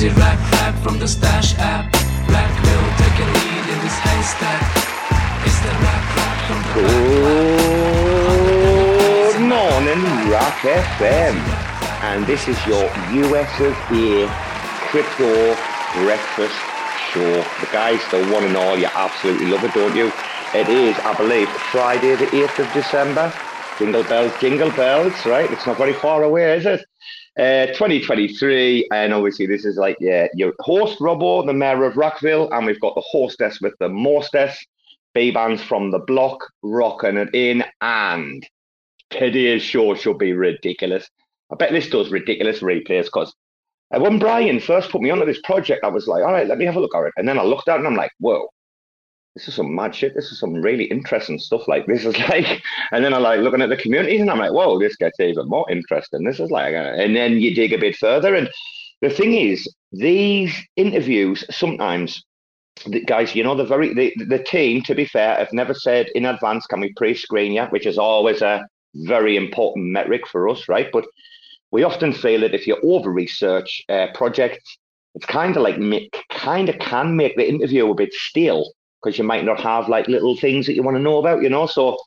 Crazy rack rap from the stash app. Black will take a lead in this haystack. It's the rack from the Good morning, RAC FM. And this is your US of A crypto breakfast show. The guys, the one and all, you absolutely love it, don't you? It is, I believe, Friday the 8th of December. Jingle bells, jingle bells, right? It's not very far away, is it? Uh, 2023, and obviously this is like yeah, your host Robo, the mayor of Rockville, and we've got the hostess with the mostess, Bbandz from the block, rocking it in, and today's show should be ridiculous. I bet this does ridiculous replays because when Brian first put me onto this project, I was like, all right, let me have a look at it, and then I looked at it and I'm like, whoa, this is some mad shit. This is some really interesting stuff. Like this is like, and then I like looking at the communities, and I'm like, whoa, this gets even more interesting. This is like, uh, and then you dig a bit further, and the thing is, these interviews sometimes, the guys, you know, the very the, the team. To be fair, have never said in advance, can we pre-screen you, which is always a very important metric for us, right? But we often feel that if you over-research uh, projects, it's kind of like kind of can make the interview a bit stale because you might not have like little things that you want to know about, you know. So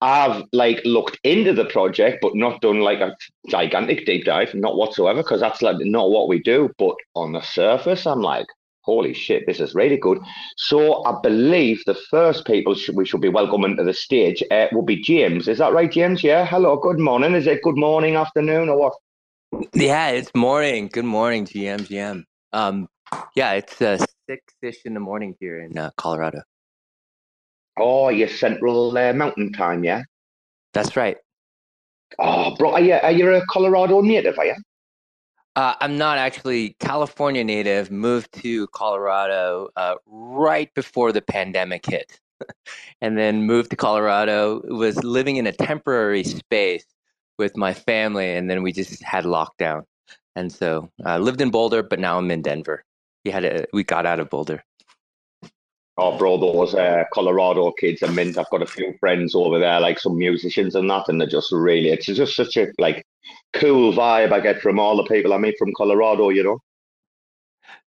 I've like looked into the project, but not done like a gigantic deep dive, not whatsoever, because that's like not what we do. But on the surface, I'm like, holy shit, this is really good. So I believe the first people we should be welcoming to the stage uh, will be James. Is that right, James? Yeah. Hello. Good morning. Is it good morning, afternoon, or what? Yeah, it's morning. Good morning, GM. GM. Um, yeah, it's uh, six-ish in the morning here in uh, Colorado. Oh, you're Central uh, Mountain Time, yeah. That's right. Oh, bro, are you are you a Colorado native? Are you? Uh, I'm not actually California native. Moved to Colorado uh, right before the pandemic hit, and then moved to Colorado. Was living in a temporary space with my family, and then we just had lockdown. And so I uh, lived in Boulder, but now I'm in Denver we had a, we got out of Boulder. Oh, bro, those uh, Colorado kids are mint. I've got a few friends over there, like some musicians and that, and they're just really, it's just such a like cool vibe I get from all the people I meet from Colorado, you know?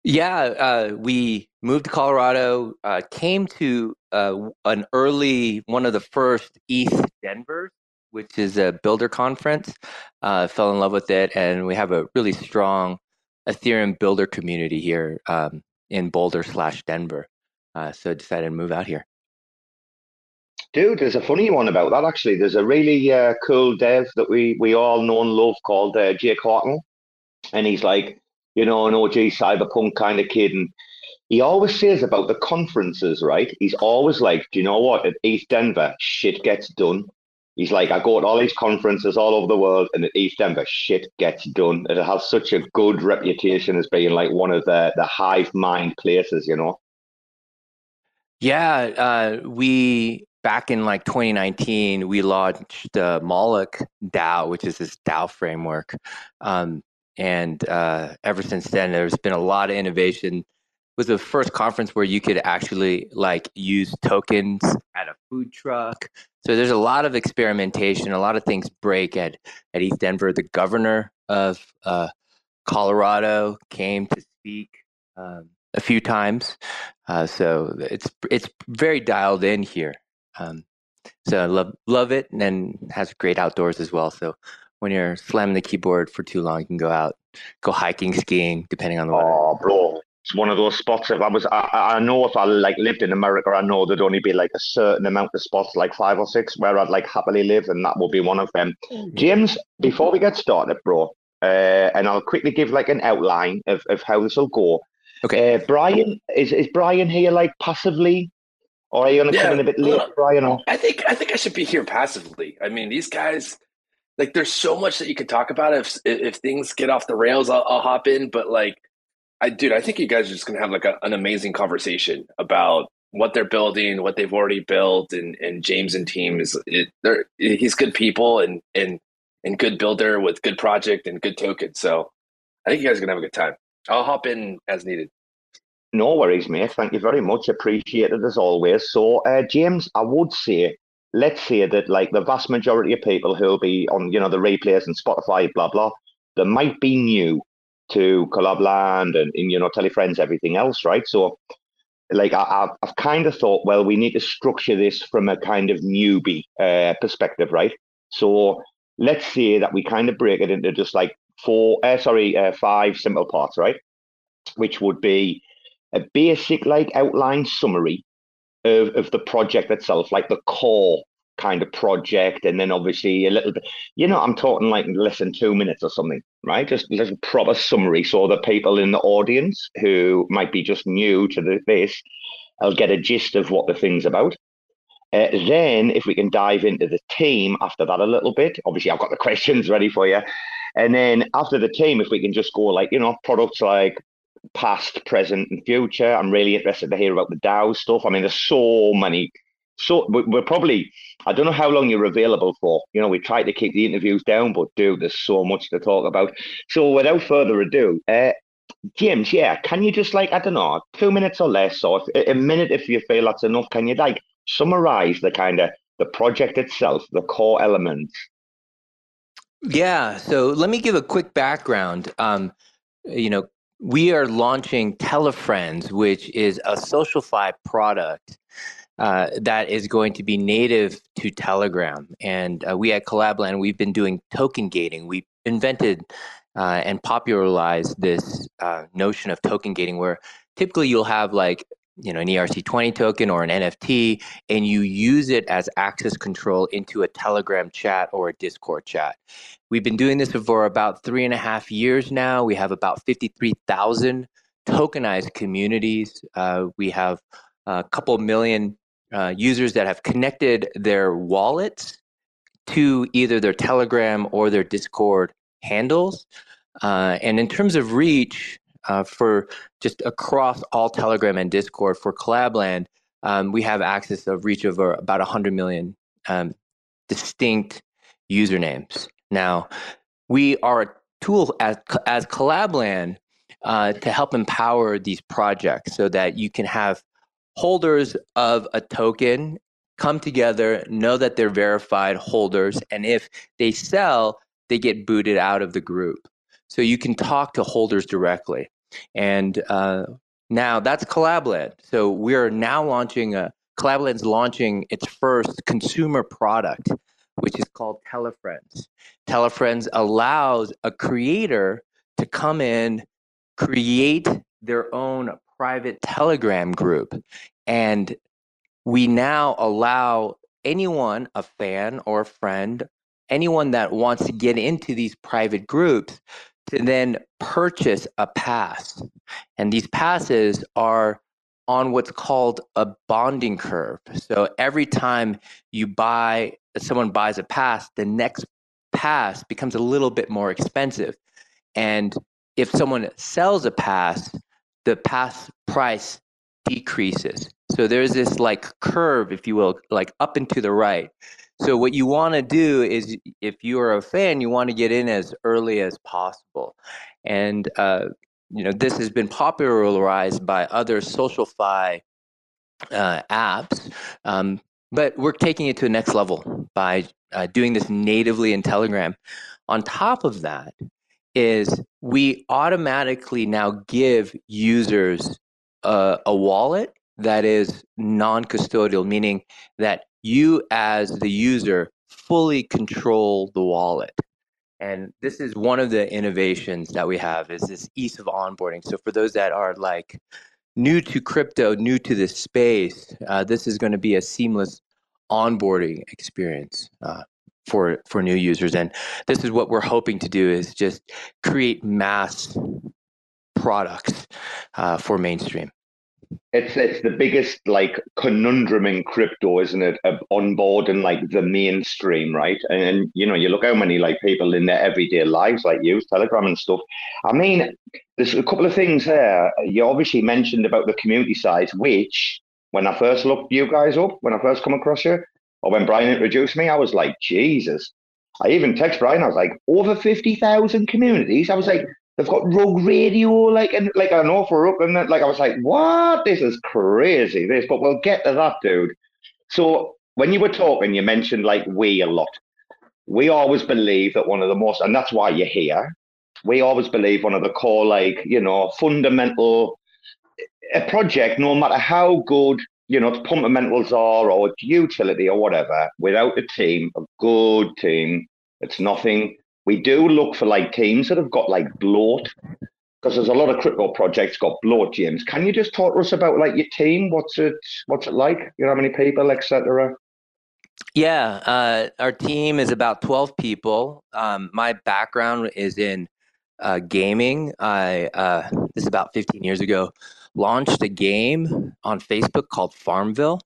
Yeah, uh, we moved to Colorado, uh, came to uh, an early, one of the first ETH Denver, which is a builder conference. Uh, fell in love with it, and we have a really strong Ethereum builder community here um, in Boulder slash Denver. Uh, so I decided to move out here. Dude, there's a funny one about that actually. There's a really uh, cool dev that we we all know and love called uh, Jake Hartnell, and he's like, you know, an OG cyberpunk kind of kid, and he always says about the conferences, right? He's always like, do you know what? At ETH Denver, shit gets done. He's like, I go to all these conferences all over the world, and at ETH Denver, shit gets done. It has such a good reputation as being like one of the the hive mind places, you know. Yeah, uh, we back in like 2019, we launched the Moloch DAO, which is this DAO framework, um, and uh, ever since then, there's been a lot of innovation was the first conference where you could actually like use tokens at a food truck. So there's a lot of experimentation. A lot of things break at at ETH Denver. The governor of uh, Colorado came to speak um, a few times. Uh, so it's it's very dialed in here. Um, so I love love it, and has great outdoors as well. So when you're slamming the keyboard for too long, you can go out, go hiking, skiing, depending on the weather. Oh, bro, it's one of those spots. If I was, I, I know if I like lived in America, I know there'd only be like a certain amount of spots, like five or six, where I'd like happily live, and that would be one of them. Mm-hmm. James, before we get started, bro, uh, and I'll quickly give like an outline of, of how this will go. Okay. Uh, Brian, is is Brian here like passively, or are you going to yeah, come in a bit late, Brian? Or? I think I think I should be here passively. I mean, these guys, like, there's so much that you could talk about. If if things get off the rails, I'll, I'll hop in. But like, I dude, I think you guys are just gonna have like a, an amazing conversation about what they're building, what they've already built, and and James and team is it, they're he's good people and and and good builder with good project and good token. So I think you guys are gonna have a good time. I'll hop in as needed. No worries, mate. Thank you very much. Appreciated as always. So, uh, James, I would say, let's say that like the vast majority of people who'll be on, you know, the replays and Spotify, blah blah, they might be new to Collabland and, and you know Telefriends, everything else, right? So, like I, have kind of thought, well, we need to structure this from a kind of newbie uh, perspective, right? So let's say that we kind of break it into just like four, uh, sorry, uh, five simple parts, right? Which would be a basic like outline summary of, of the project itself, like the core kind of project, and then obviously a little bit. You know, I'm talking like less than two minutes or something, right? Just a proper summary, so the people in the audience who might be just new to the, this, will get a gist of what the thing's about. Uh, then, if we can dive into the team after that a little bit, obviously I've got the questions ready for you. And then after the team, if we can just go like you know products like past, present, and future. I'm really interested to hear about the DAO stuff. I mean, there's so many so we're probably I don't know how long you're available for. You know, we try to keep the interviews down, but dude, there's so much to talk about. So without further ado, uh, James, yeah, can you just like I don't know, two minutes or less, or if, a minute if you feel that's enough? Can you like summarize the kind of the project itself, the core elements? Yeah. So let me give a quick background. Um, you know, we are launching Telefriends, which is a SocialFi product uh, that is going to be native to Telegram. And uh, we at Collabland, we've been doing token gating. We invented uh, and popularized this uh, notion of token gating, where typically you'll have like you know an ERC20 token or an NFT, and you use it as access control into a Telegram chat or a Discord chat. We've been doing this for about three and a half years now. We have about 53,000 tokenized communities. Uh, we have a couple million uh, users that have connected their wallets to either their Telegram or their Discord handles. Uh, and in terms of reach, uh, for just across all Telegram and Discord for Collabland, um, we have access of reach over about 100 million um, distinct usernames. Now, we are a tool as, as Collabland uh, to help empower these projects so that you can have holders of a token come together, know that they're verified holders, and if they sell, they get booted out of the group. So you can talk to holders directly. And uh, now that's Collabland. So we're now launching a Collabland's launching its first consumer product, which is called Telefriends. Telefriends allows a creator to come in, create their own private Telegram group. And we now allow anyone, a fan or a friend, anyone that wants to get into these private groups to then purchase a pass. And these passes are on what's called a bonding curve. So every time you buy, someone buys a pass, the next pass becomes a little bit more expensive. And if someone sells a pass, the pass price decreases. So there's this like curve, if you will, like up and to the right. So what you want to do is, if you are a fan, you want to get in as early as possible, and uh, you know this has been popularized by other SocialFi uh, apps, um, but we're taking it to the next level by uh, doing this natively in Telegram. On top of that, is we automatically now give users a, a wallet that is non-custodial, meaning that you as the user fully control the wallet. And this is one of the innovations that we have is this ease of onboarding. So for those that are like new to crypto, new to this space, uh, this is going to be a seamless onboarding experience uh, for for new users. And this is what we're hoping to do is just create mass products uh, for mainstream. It's it's the biggest like conundrum in crypto, isn't it? Of onboarding like the mainstream, right? And, and you know, you look how many like people in their everyday lives like use Telegram and stuff. I mean, there's a couple of things here. You obviously mentioned about the community size, which when I first looked you guys up, when I first come across you, or when Brian introduced me, I was like, Jesus. I even text Brian, I was like, over 50,000 communities. I was like, They've got Rogue Radio, like and like an offer up, and like I was like, "What? This is crazy." This, but we'll get to that, dude. So when you were talking, you mentioned like we a lot. We always believe that one of the most, and that's why you're here. We always believe one of the core, like you know, fundamental a project, no matter how good you know its fundamentals are or utility or whatever, without a team, a good team, it's nothing we do look for like teams that have got like bloat because there's a lot of crypto projects got bloat, James. Can you just talk to us about like your team? What's it what's it like? You know how many people, etc. Yeah, uh, our team is about twelve people. Um, my background is in uh, gaming. I uh, this is about fifteen years ago. Launched a game on Facebook called Farmville.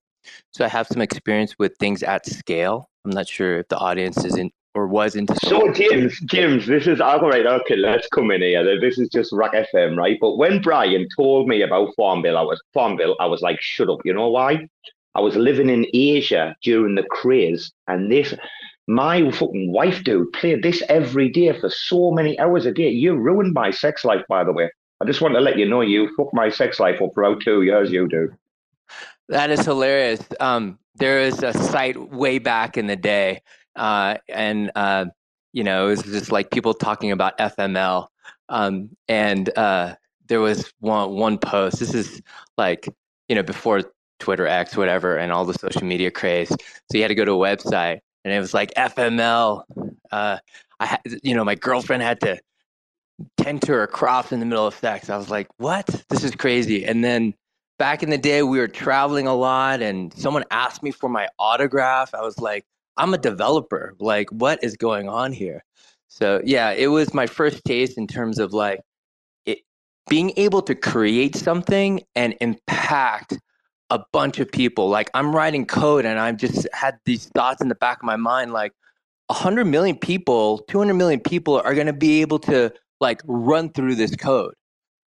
So I have some experience with things at scale. I'm not sure if the audience is in, or was into. So James, James, this is oh, all right. Okay, let's come in here. This is just RAC FM, right? But when Brian told me about Farmville, I was Farmville. I was like, shut up. You know why? I was living in Asia during the craze, and this. My fucking wife, dude, played this every day for so many hours a day. You ruined my sex life, by the way. I just want to let you know you fucked my sex life up for about two years, you do. That is hilarious. Um, there is a site way back in the day uh, and uh, you know it was just like people talking about FML, um, and uh, there was one one post. This is like you know before Twitter X, whatever, and all the social media craze. So you had to go to a website, and it was like FML. Uh, I you know, my girlfriend had to tend to her crops in the middle of sex. I was like, what? This is crazy. And then back in the day, we were traveling a lot, and someone asked me for my autograph. I was like, I'm a developer. Like, what is going on here? So yeah, it was my first taste in terms of like it, being able to create something and impact a bunch of people. Like I'm writing code and I've just had these thoughts in the back of my mind, like 100 million people, 200 million people are going to be able to like run through this code,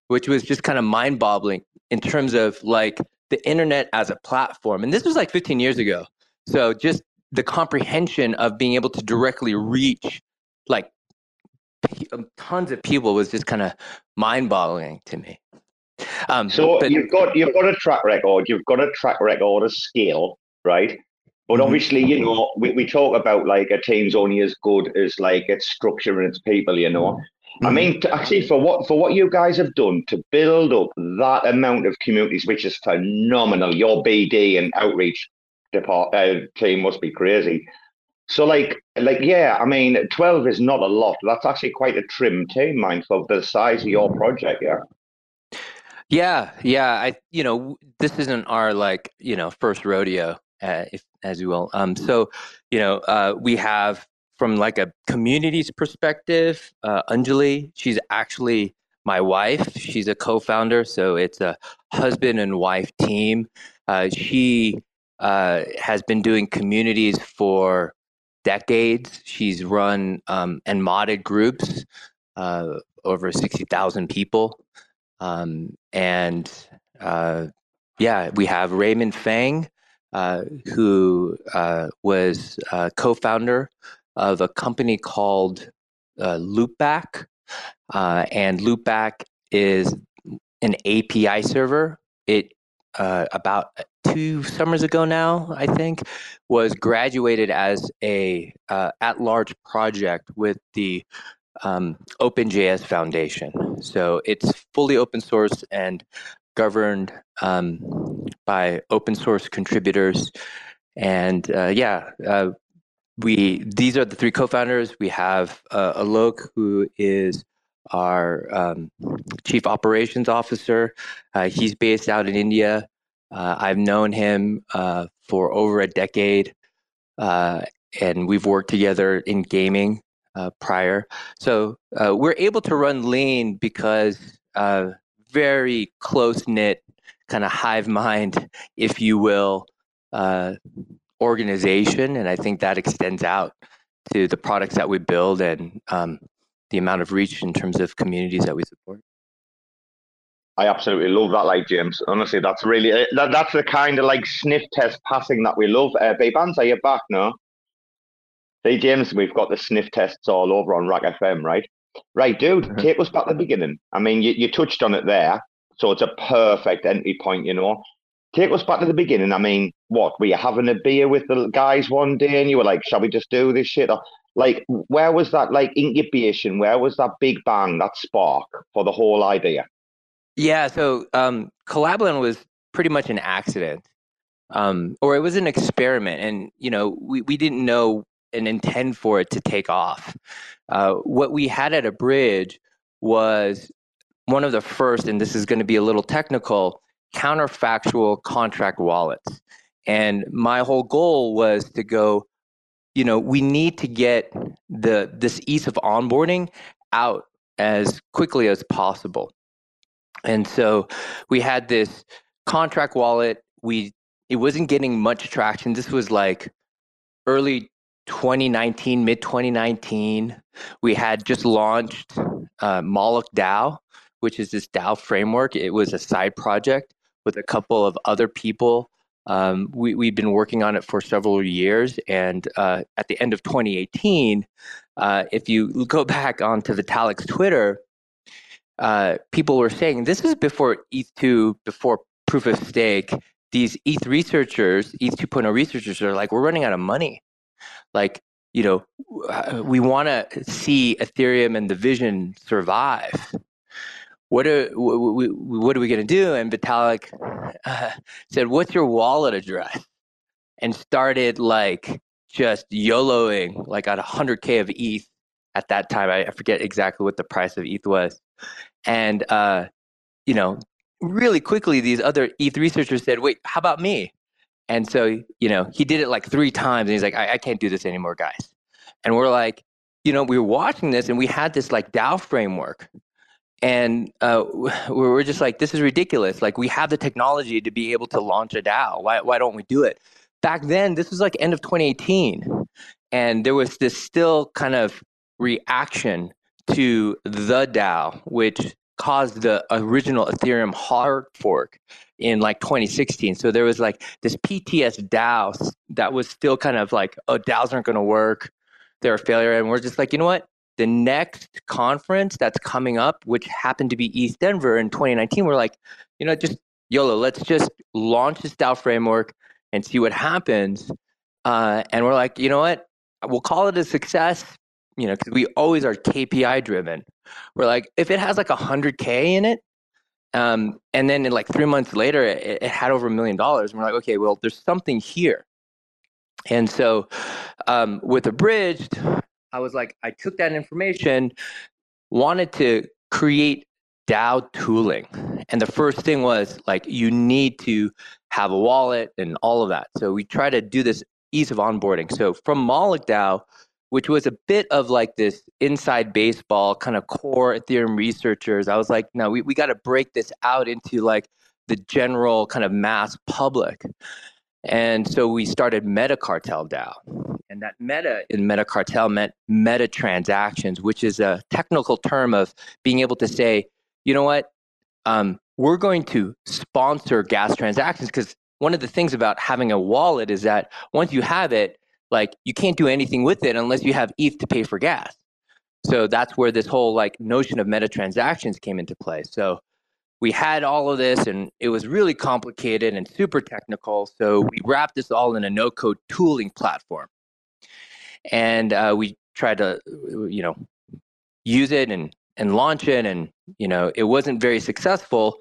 which was just kind of mind boggling in terms of like the internet as a platform. And this was like 15 years ago. So just the comprehension of being able to directly reach like um, tons of people was just kind of mind-boggling to me. Um, so but, you've got you've got a track record, you've got a track record of scale, right? But mm-hmm. obviously, you know, we, we talk about like a team's only as good as like its structure and its people, you know. Mm-hmm. I mean, actually, for what for what you guys have done to build up that amount of communities, which is phenomenal, your BD and outreach depart uh, team must be crazy. So like like yeah, I mean, twelve is not a lot. That's actually quite a trim team, mind for the size of your project. Yeah. Yeah, yeah. I you know this isn't our like you know first rodeo, uh, if as you will. Um, so you know uh, we have from like a community's perspective, uh, Anjali, she's actually my wife. She's a co-founder, so it's a husband and wife team. Uh, she uh, has been doing communities for decades. She's run um, and modded groups, uh, over 60,000 people. Um, and uh, yeah, we have Raymond Feng, uh, who uh, was a co founder of a company called Loopback. and Loopback is an API server. It uh, about two summers ago now, I think, was graduated as a uh, at-large project with the um, OpenJS Foundation. So it's fully open source and governed um, by open source contributors. And uh, yeah, uh, we these are the three co-founders. We have uh, Alok, who is our um, chief operations officer. Uh, he's based out in India. Uh, I've known him uh, for over a decade, uh, and we've worked together in gaming uh, prior. So uh, we're able to run lean because very close knit, kind of hive mind, if you will, organization, and I think that extends out to the products that we build and um, the amount of reach in terms of communities that we support. I absolutely love that, like James. Honestly, that's really uh, that, that's the kind of like sniff test passing that we love. Uh, Bandz, are you back now? Hey James, we've got the sniff tests all over on RAC FM, right? Right, dude, mm-hmm. take us back to the beginning. I mean, you, you touched on it there, so it's a perfect entry point, you know. Take us back to the beginning. I mean, what were you having a beer with the guys one day, and you were like, "Shall we just do this shit?" Or like, where was that like incubation? Where was that big bang, that spark for the whole idea? Yeah, so um, was pretty much an accident, um, or it was an experiment, and you know, we we didn't know and intend for it to take off. Uh, what we had at Abridged was one of the first, and this is going to be a little technical, counterfactual contract wallets. And my whole goal was to go, you know, we need to get the this ease of onboarding out as quickly as possible. And so we had this contract wallet. We it wasn't getting much traction. This was like early 2019, mid 2019. We had just launched uh, Moloch DAO, which is this DAO framework. It was a side project with a couple of other people. Um, we, we've been working on it for several years. And uh, at the end of 2018, uh, if you go back onto Vitalik's Twitter, uh, people were saying this is before ETH2, before proof of stake. These ETH researchers, ETH 2.0 researchers are like, we're running out of money. Like, you know, we want to see Ethereum and the vision survive what are what are we going to do? And Vitalik uh, said, "What's your wallet address?" And started like just YOLOing like at 100k of ETH at that time. I, forget exactly what the price of ETH was, and uh, you know, really quickly these other ETH researchers said, "Wait, how about me?" And so you know, he did it like three times, and he's like, I, I can't do this anymore, guys." And we're like, you know, we were watching this, and we had this like DAO framework and uh, we're just like, this is ridiculous. Like, we have the technology to be able to launch a DAO. Why, why don't we do it? Back then, this was like end of 2018. And there was this still kind of reaction to the DAO, which caused the original Ethereum hard fork in like 2016. So there was like this PTS DAO that was still kind of like, oh, DAOs aren't going to work. They're a failure. And we're just like, you know what? The next conference that's coming up, which happened to be ETH Denver in 2019, we're like, you know, just YOLO, let's just launch this DAO framework and see what happens. Uh, and we're like, you know what? We'll call it a success, you know, because we always are KPI driven. We're like, if it has like 100K in it, um, and then in like three months later, it, it had over a million dollars. And we're like, okay, well, there's something here. And so um, with Abridged, I was like, I took that information, wanted to create DAO tooling. And the first thing was like, you need to have a wallet and all of that. So we try to do this ease of onboarding. So from Moloch DAO, which was a bit of like this inside baseball kind of core Ethereum researchers, I was like, no, we, we got to break this out into like the general kind of mass public. And so we started Metacartel DAO. And that meta in Metacartel meant meta transactions, which is a technical term of being able to say, you know what, um, we're going to sponsor gas transactions because one of the things about having a wallet is that once you have it, like you can't do anything with it unless you have ETH to pay for gas. So that's where this whole like notion of meta transactions came into play. So we had all of this and it was really complicated and super technical. So we wrapped this all in a no code tooling platform. And uh, we tried to, you know, use it and, and launch it. And, you know, it wasn't very successful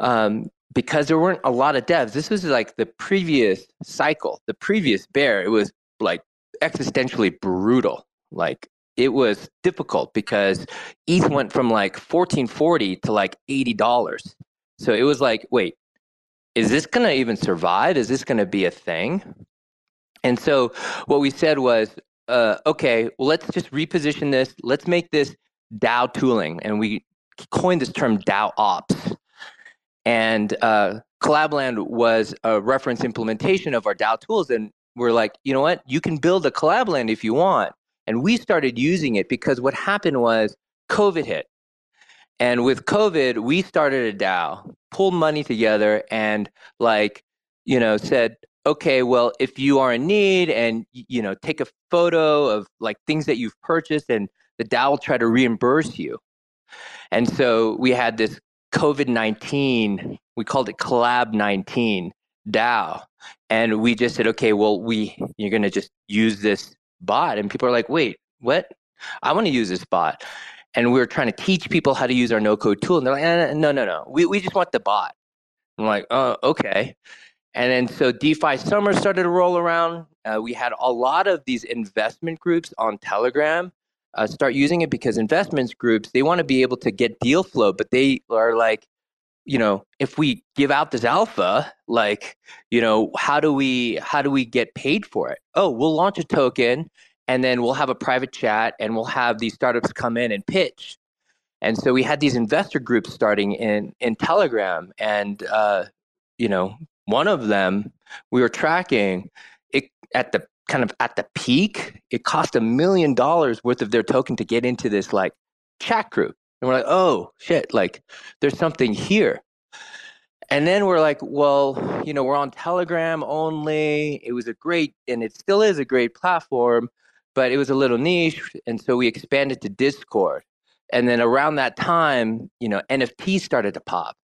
um, because there weren't a lot of devs. This was like the previous cycle, the previous bear. It was like existentially brutal. Like it was difficult because ETH went from like 1440 to like $80. So it was like, wait, is this going to even survive? Is this going to be a thing? And so what we said was, uh, okay, well, let's just reposition this. Let's make this DAO tooling. And we coined this term DAO ops. And uh, Collabland was a reference implementation of our DAO tools. And we're like, you know what? You can build a Collabland if you want. And we started using it because what happened was COVID hit. And with COVID, we started a DAO, pulled money together, and like, you know, said, okay, well, if you are in need and, you know, take a photo of like things that you've purchased and the DAO will try to reimburse you. And so we had this COVID 19, we called it Collab 19 DAO. And we just said, okay, well, we, you're going to just use this bot. And people are like, wait, what? I want to use this bot. And we were trying to teach people how to use our no code tool. And they're like, eh, no, no, no. We, we just want the bot. I'm like, oh, okay. And then so DeFi Summer started to roll around. Uh, we had a lot of these investment groups on Telegram uh, start using it because investments groups, they want to be able to get deal flow, but they are like, you know, if we give out this alpha, like, you know, how do we how do we get paid for it? Oh, we'll launch a token and then we'll have a private chat and we'll have these startups come in and pitch. And so we had these investor groups starting in in Telegram, and uh, you know, one of them we were tracking it at the kind of at the peak. It cost a million dollars worth of their token to get into this like chat group. And we're like, oh shit, like there's something here. And then we're like, well, you know, we're on Telegram only. It was a great, and it still is a great platform, but it was a little niche. And so we expanded to Discord. And then around that time, you know, NFTs started to pop.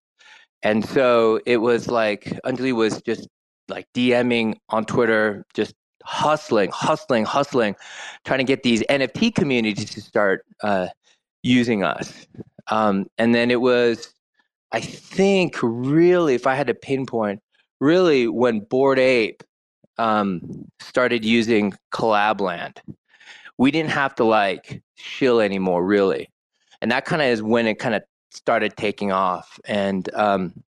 And so it was like Anjali was just like DMing on Twitter, just hustling, hustling, hustling, trying to get these NFT communities to start uh, using us. Um, and then it was, I think, really, if I had to pinpoint, really when Bored Ape um, started using Collabland, we didn't have to like shill anymore, really. And that kind of is when it kind of started taking off. And um,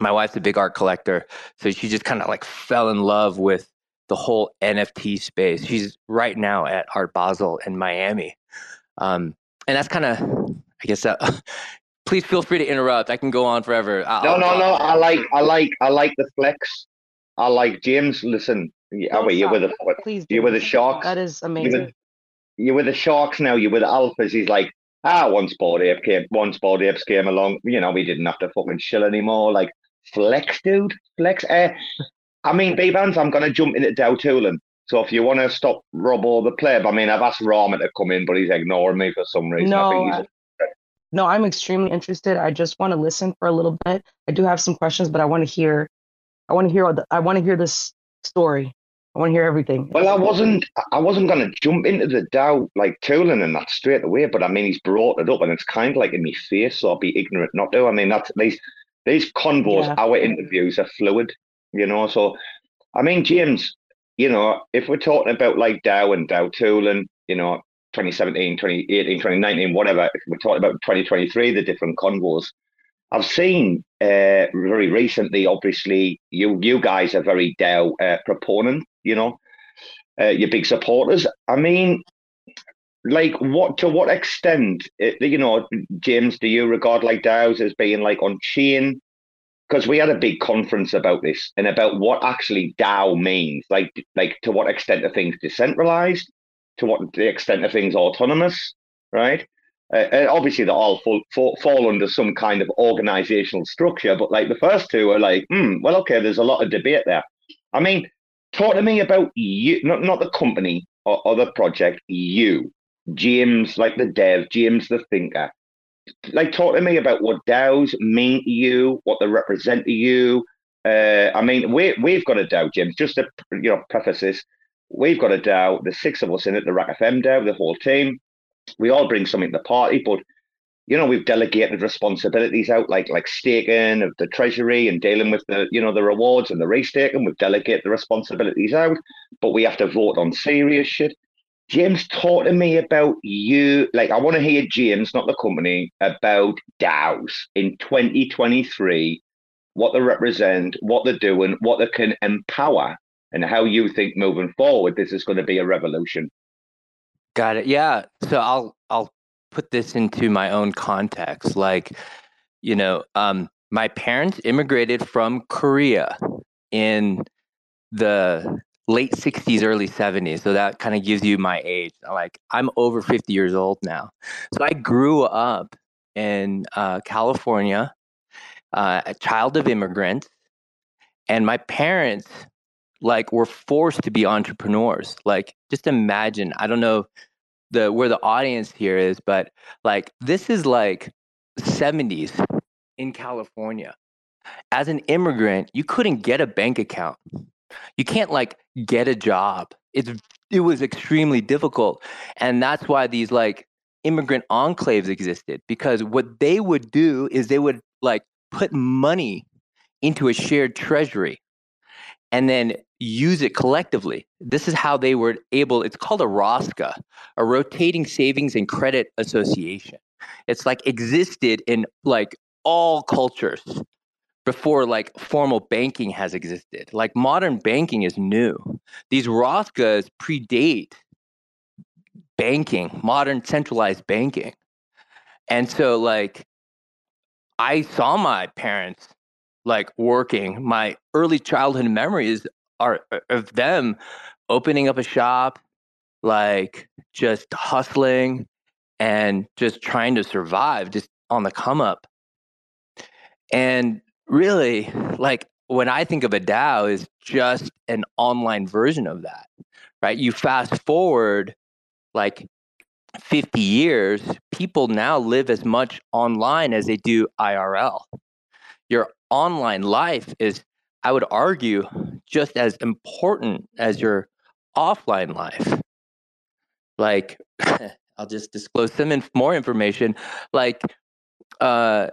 my wife's a big art collector, so she just kind of like fell in love with the whole NFT space. She's right now at Art Basel in Miami. Um, and that's kind of, I guess, uh, please feel free to interrupt. I can go on forever. I'll, no, no, no. I like, I like, I like the flex. I like James. Listen, oh, wait, you're with the, please you're with the Sharks. That is amazing. You're with, you're with the Sharks now. You're with the Alphas. He's like, ah, once Bored Ape came, once Bored Apes came along. You know, we didn't have to fucking chill anymore. Like, flex, dude, flex. Uh, I mean, Bbandz, I'm going to jump into DAO tooling. So if you want to stop Robo the pleb, I mean, I've asked Rama to come in, but he's ignoring me for some reason. No, no, I'm extremely interested. I just want to listen for a little bit. I do have some questions, but I want to hear. I want to hear. The, I want to hear this story. I want to hear everything. Well, I wasn't. I wasn't going to jump into the DAO like tooling and that straight away. But I mean, he's brought it up, and it's kind of like in my face. So I'll be ignorant not to. I mean, that's these these convos. Yeah. Our interviews are fluid you know. So, I mean, James, you know, if we're talking about like DAO and DAO tooling, you know, 2017, 2018, 2019, whatever, we're talking about 2023, the different convos, I've seen uh, very recently, obviously, you you guys are very DAO uh, proponent, you know, uh, you're big supporters. I mean, like what to what extent, uh, you know, James, do you regard like DAOs as being like on chain? Because we had a big conference about this and about what actually DAO means, like like to what extent are things decentralized, to what the extent of things autonomous, right? Uh, and obviously, they all fall, fall, fall, under some kind of organizational structure, but like the first two are like, hmm, well, okay, there's a lot of debate there. I mean, talk to me about you, not not the company or, or the project, you, James, like the dev, James the thinker like talk to me about what DAOs mean to you, what they represent to you. Uh, I mean, we we've got a DAO, Jim. Just to you know, preface this, we've got a DAO. There's six of us in it, the RAC FM DAO, the whole team. We all bring something to the party, but you know, we've delegated responsibilities out, like like staking of the treasury and dealing with the, you know, the rewards and the restaking. We've delegated the responsibilities out, but we have to vote on serious shit. James, talk to me about you. Like, I want to hear James, not the company, about DAOs in 2023, what they represent, what they're doing, what they can empower, and how you think moving forward this is going to be a revolution. Got it. Yeah. So I'll I'll put this into my own context. Like, you know, um, my parents immigrated from Korea in the late 60s, early 70s. So that kind of gives you my age. Like, I'm over 50 years old now. So I grew up in uh, California, uh, a child of immigrants. And my parents, like, were forced to be entrepreneurs. Like, just imagine, I don't know the where the audience here is, but like this is like 70s in California. As an immigrant, you couldn't get a bank account. You can't like get a job. It's it was extremely difficult. And that's why these like immigrant enclaves existed because what they would do is they would like put money into a shared treasury and then use it collectively. This is how they were able, it's called a ROSCA, a rotating savings and credit association. It's like existed in like all cultures before like formal banking has existed. Like modern banking is new. These ROSCAs predate banking, modern centralized banking. And so like I saw my parents like working. My early childhood memories are uh, of them opening up a shop, like just hustling and just trying to survive, just on the come up. And really, like when I think of a DAO, is just an online version of that, right? You fast forward like 50 years, people now live as much online as they do IRL. Your online life is, I would argue, just as important as your offline life. Like, I'll just disclose some inf- more information. Like, uh,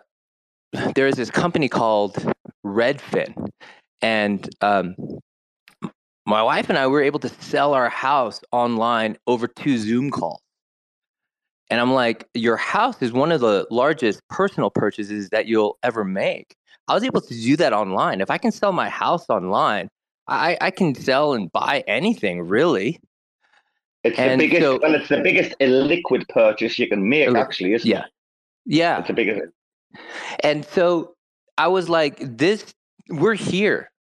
there is this company called Redfin, and um, my wife and I were able to sell our house online over two Zoom calls. And I'm like, your house is one of the largest personal purchases that you'll ever make. I was able to do that online. If I can sell my house online, I, I can sell and buy anything really. It's and the biggest. So, well, it's the biggest illiquid purchase you can make, actually, isn't yeah. it? Yeah, it's the biggest. And so I was like, "This, we're here,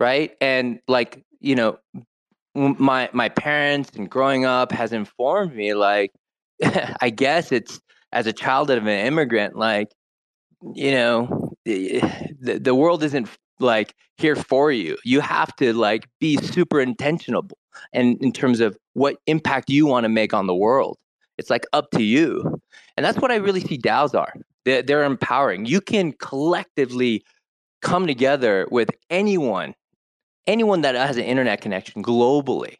right?" And like, you know, my my parents and growing up has informed me, like, I guess it's as a child of an immigrant, like, you know, the, the world isn't like here for you. You have to like be super intentional and in terms of what impact you want to make on the world. It's like up to you. And that's what I really see DAOs are. They're, they're empowering. You can collectively come together with anyone, anyone that has an internet connection globally.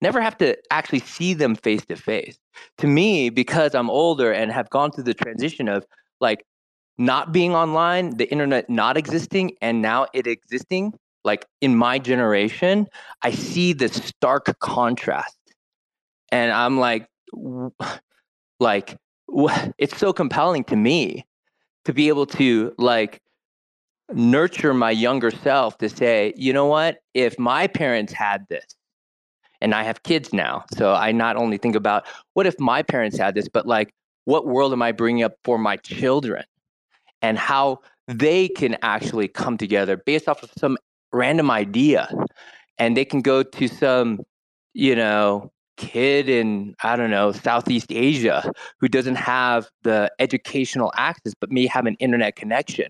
Never have to actually see them face to face. To me, because I'm older and have gone through the transition of like not being online, the internet not existing, and now it existing, like in my generation, I see the stark contrast. And I'm like, like, it's so compelling to me to be able to like nurture my younger self to say, you know what, if my parents had this, and I have kids now, so I not only think about what if my parents had this, but like, what world am I bringing up for my children? and how they can actually come together based off of some random idea and they can go to some you know kid in i don't know southeast asia who doesn't have the educational access but may have an internet connection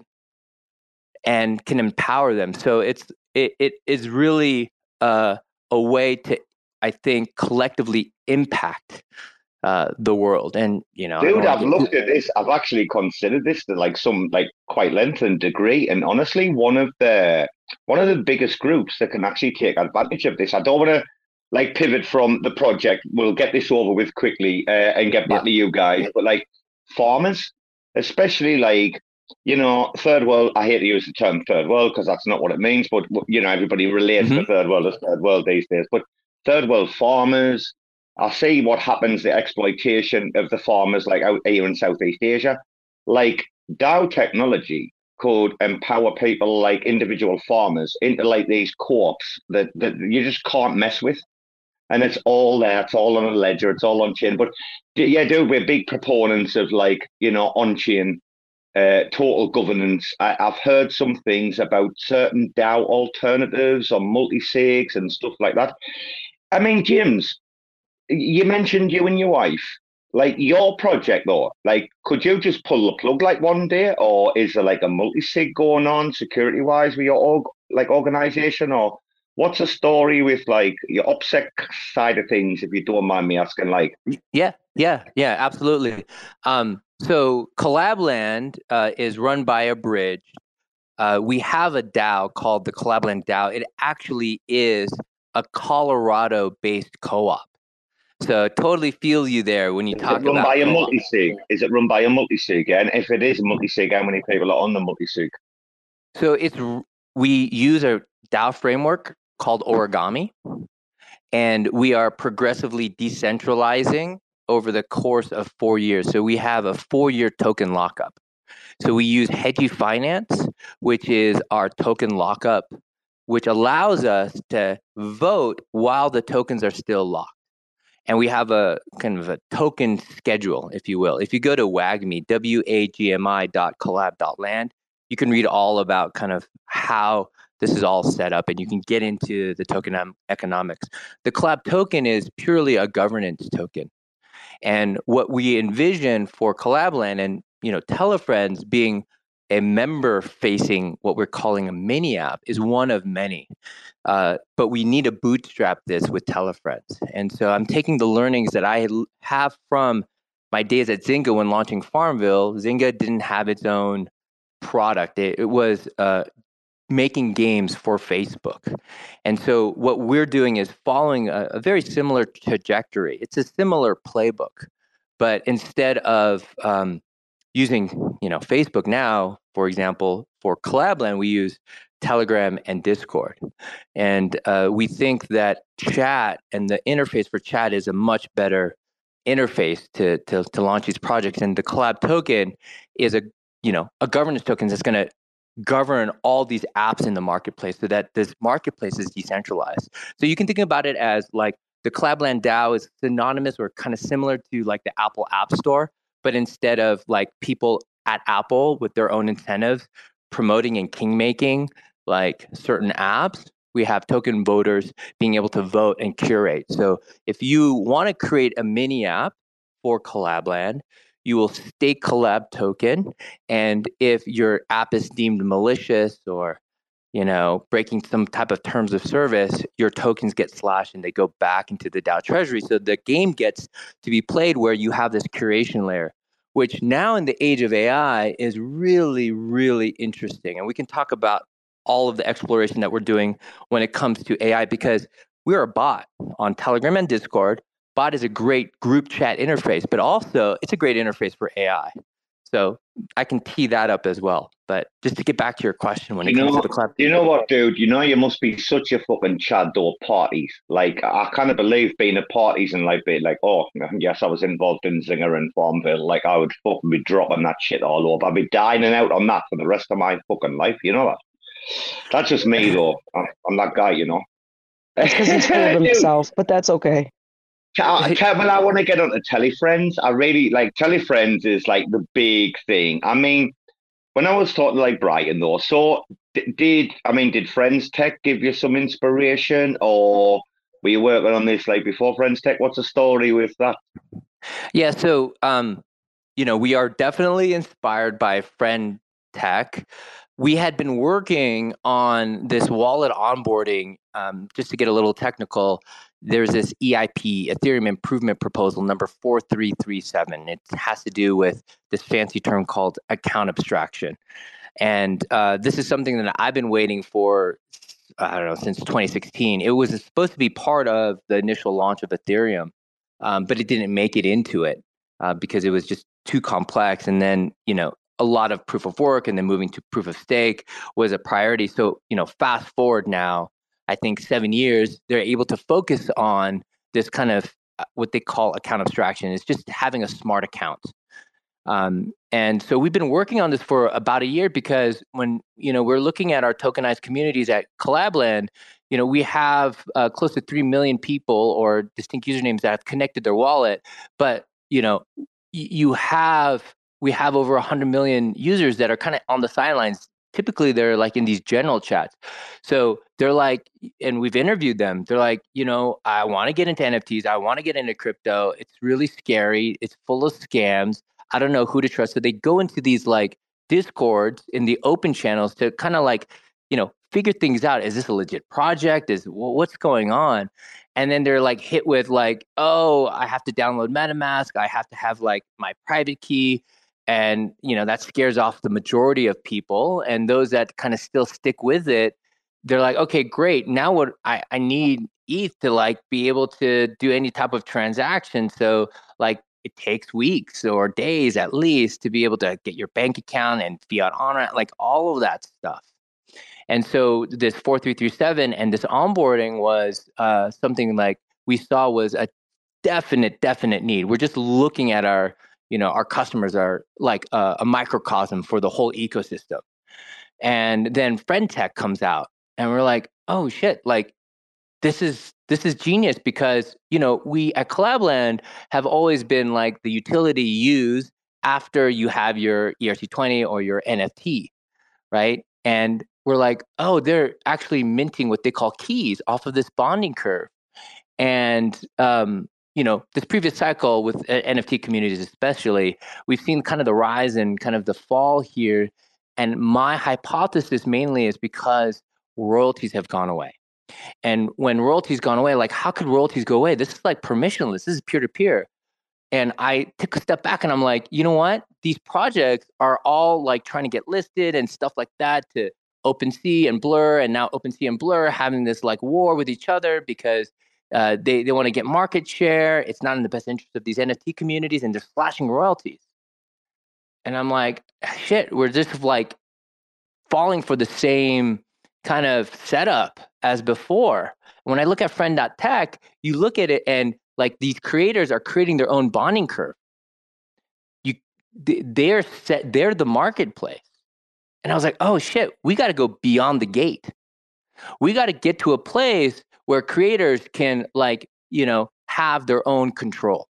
and can empower them so it's it, it is really uh, a way to i think collectively impact uh, the world. And you know, dude, I've looked at this. I've actually considered this to like some like quite length and degree. And honestly, one of the one of the biggest groups that can actually take advantage of this. I don't want to like pivot from the project. We'll get this over with quickly uh, and get back yeah. to you guys. But like farmers, especially like you know, third world. I hate to use the term third world because that's not what it means. But you know, everybody relates mm-hmm. to third world as third world these days. But third world farmers, I see what happens the exploitation of the farmers like out here in Southeast Asia. Like DAO technology could empower people like individual farmers into like these co-ops that, that you just can't mess with. And it's all there, it's all on a ledger, it's all on chain. But yeah, dude, we're big proponents of like, you know, on chain uh, total governance. I, have heard some things about certain DAO alternatives or multi sigs and stuff like that. I mean, James, you mentioned you and your wife. Like your project, though, like could you just pull the plug like one day, or is there like a multi sig going on security wise with your org, like organization, or what's the story with like your OPSEC side of things, if you don't mind me asking? Like, yeah, yeah, yeah, absolutely. Um, so Collabland uh, is run by Abridged. Uh, we have a DAO called the Collabland DAO. It actually is a Colorado-based co-op. So totally feel you there when you is talk it run about by a multi-sig. Is it run by a multi-sig? And if it is a multi-sig, how many people are on the multi-sig? So it's we use a DAO framework called Origami, and we are progressively decentralizing over the course of four years. So we have a four-year token lockup. So we use Hedgey Finance, which is our token lockup, which allows us to vote while the tokens are still locked. And we have a kind of a token schedule, if you will. If you go to WAGMI, W-A-G-M-I dot collab dot land, you can read all about kind of how this is all set up and you can get into the token economics. The collab token is purely a governance token. And what we envision for Collabland and you know Telefriends being a member facing what we're calling a mini app is one of many. Uh, but we need to bootstrap this with Telefriends. And so I'm taking the learnings that I have from my days at Zynga when launching Farmville. Zynga didn't have its own product. It, it was uh, making games for Facebook. And so what we're doing is following a, a, very similar trajectory. It's a similar playbook, but instead of um, using you know Facebook now, for example, for Collabland, we use Telegram and Discord, and uh, we think that chat and the interface for chat is a much better interface to, to to launch these projects. And the Collab token is a you know a governance token that's going to govern all these apps in the marketplace so that this marketplace is decentralized. So you can think about it as like the Collabland DAO is synonymous or kind of similar to like the Apple App Store, but instead of like people at Apple with their own incentives promoting and kingmaking like certain apps, we have token voters being able to vote and curate. So if you want to create a mini app for Collabland, you will stake collab token and if your app is deemed malicious or you know breaking some type of terms of service your tokens get slashed and they go back into the dao treasury. So the game gets to be played where you have this curation layer which now in the age of ai is really really interesting. And we can talk about all of the exploration that we're doing when it comes to ai because we're a bot on telegram and discord Bot is a great group chat interface, but also it's a great interface for AI. So I can tee that up as well. But just to get back to your question when you it comes know, to the club. You know what, dude? You know you must be such a fucking chad though parties. Like I kind of believe being at parties and like being like, oh yes, I was involved in Zynga and Farmville. Like I would fucking be dropping that shit all over. I'd be dining out on that for the rest of my fucking life. You know that? That's just me though. I'm that guy, you know. That's because he's full of himself, but that's okay. Kevin, I want to get on to Telefriends. I really like Telefriends is like the big thing. I mean, when I was talking like Brighton though, so did I mean did Friends Tech give you some inspiration, or were you working on this like before Friends Tech? What's the story with that? Yeah, so um, you know, we are definitely inspired by Friend Tech. We had been working on this wallet onboarding, um, just to get a little technical there's this EIP, Ethereum Improvement Proposal number 4337. It has to do with this fancy term called account abstraction. And uh, this is something that I've been waiting for, I don't know, since 2016. It was supposed to be part of the initial launch of Ethereum, um, but it didn't make it into it. uh, because it was just too complex. And then, you know, a lot of proof of work and then moving to proof of stake was a priority. So, you know, fast forward now, I think seven years, they're able to focus on this kind of uh, what they call account abstraction. It's just having a smart account. Um, and so we've been working on this for about a year because when you know we're looking at our tokenized communities at Collabland, you know we have uh, close to three million people or distinct usernames that have connected their wallet, but you know you have we have over 100 million users that are kind of on the sidelines typically they're like in these general chats. So they're like and we've interviewed them. They're like you know i want to get into nfts i want to get into crypto. It's really scary. It's full of scams. I don't know who to trust. So they go into these like discords in the open channels to kind of like you know figure things out. Is this a legit project? Is what's going on? And then they're like hit with like oh i have to download metamask. I have to have like my private key and you know that scares off the majority of people and those that kind of still stick with it they're like okay great now what i, I need eth to like be able to do any type of transaction. So like it takes weeks or days at least to be able to get your bank account and fiat on it like all of that stuff. And so this 4337 and this onboarding was uh, something like we saw was a definite definite need. We're just looking at our you know our customers are like a, a microcosm for the whole ecosystem. And then friend.tech comes out and we're like oh shit like this is this is genius because you know we at collabland have always been like the utility used after you have your erc20 or your nft right? And we're like oh they're actually minting what they call keys off of this bonding curve. And um, you know this previous cycle with uh, nft communities especially we've seen kind of the rise and kind of the fall here. And my hypothesis mainly is because royalties have gone away. And when royalties gone away like how could royalties go away? This is like permissionless. This is peer-to-peer. And i took a step back and i'm like you know what? These projects are all like trying to get listed and stuff like that to OpenSea and Blur, and now OpenSea and Blur having this like war with each other because uh, they they want to get market share. It's not in the best interest of these NFT communities, and they're slashing royalties. And I'm like, shit, we're just like falling for the same kind of setup as before. When I look at friend.tech, you look at it and like these creators are creating their own bonding curve. You they're set they're the marketplace. And I was like, oh shit, we got to go beyond the gate. We got to get to a place where creators can like you know have their own control.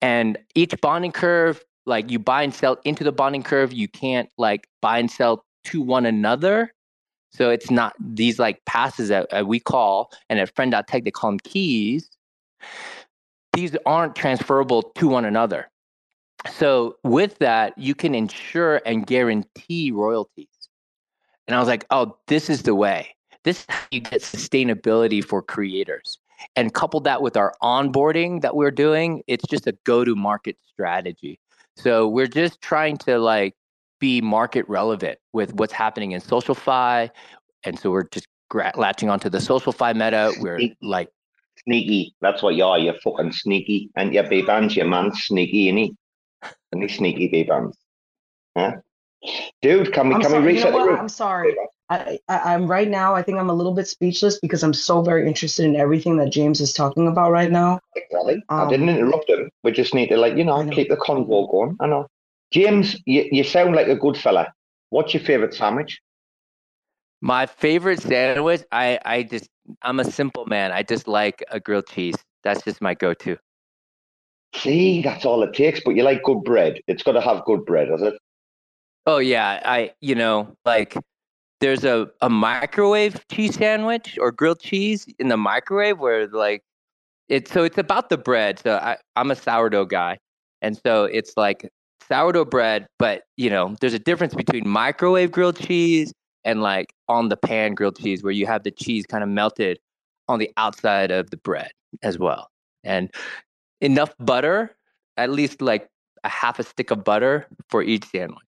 And each bonding curve like you buy and sell into the bonding curve you can't like buy and sell to one another. So it's not these like passes that uh, we call and at friend.tech they call them keys these aren't transferable to one another. So with that you can ensure and guarantee royalties. And i was like oh this is the way this is how you get sustainability for creators. And coupled that with our onboarding that we're doing, it's just a go to market strategy. So we're just trying to like be market relevant with what's happening in SocialFi. And so we're just gra- latching onto the SocialFi meta. We're like sneaky. That's what you are. You're fucking sneaky. And your bands, your man sneaky, innit? And sneaky Bbandz. Huh? Dude, can we I'm can sorry, we reset you know the room? I'm sorry. I, I, am right now. I think I'm a little bit speechless because I'm so very interested in everything that James is talking about right now. Exactly. Um, I didn't interrupt him. We just need to, like, you know, know. keep the convo going. I know. James, you, you sound like a good fella. What's your favorite sandwich? My favorite sandwich, I, I just, I'm a simple man. I just like a grilled cheese. That's just my go-to. See, that's all it takes. But you like good bread. It's got to have good bread, does it? Oh yeah, I, you know, like there's a, a microwave cheese sandwich or grilled cheese in the microwave where like it's so it's about the bread. So I, I'm a sourdough guy. And so it's like sourdough bread, but you know, there's a difference between microwave grilled cheese and like on the pan grilled cheese where you have the cheese kind of melted on the outside of the bread as well. And enough butter, at least like a half a stick of butter for each sandwich.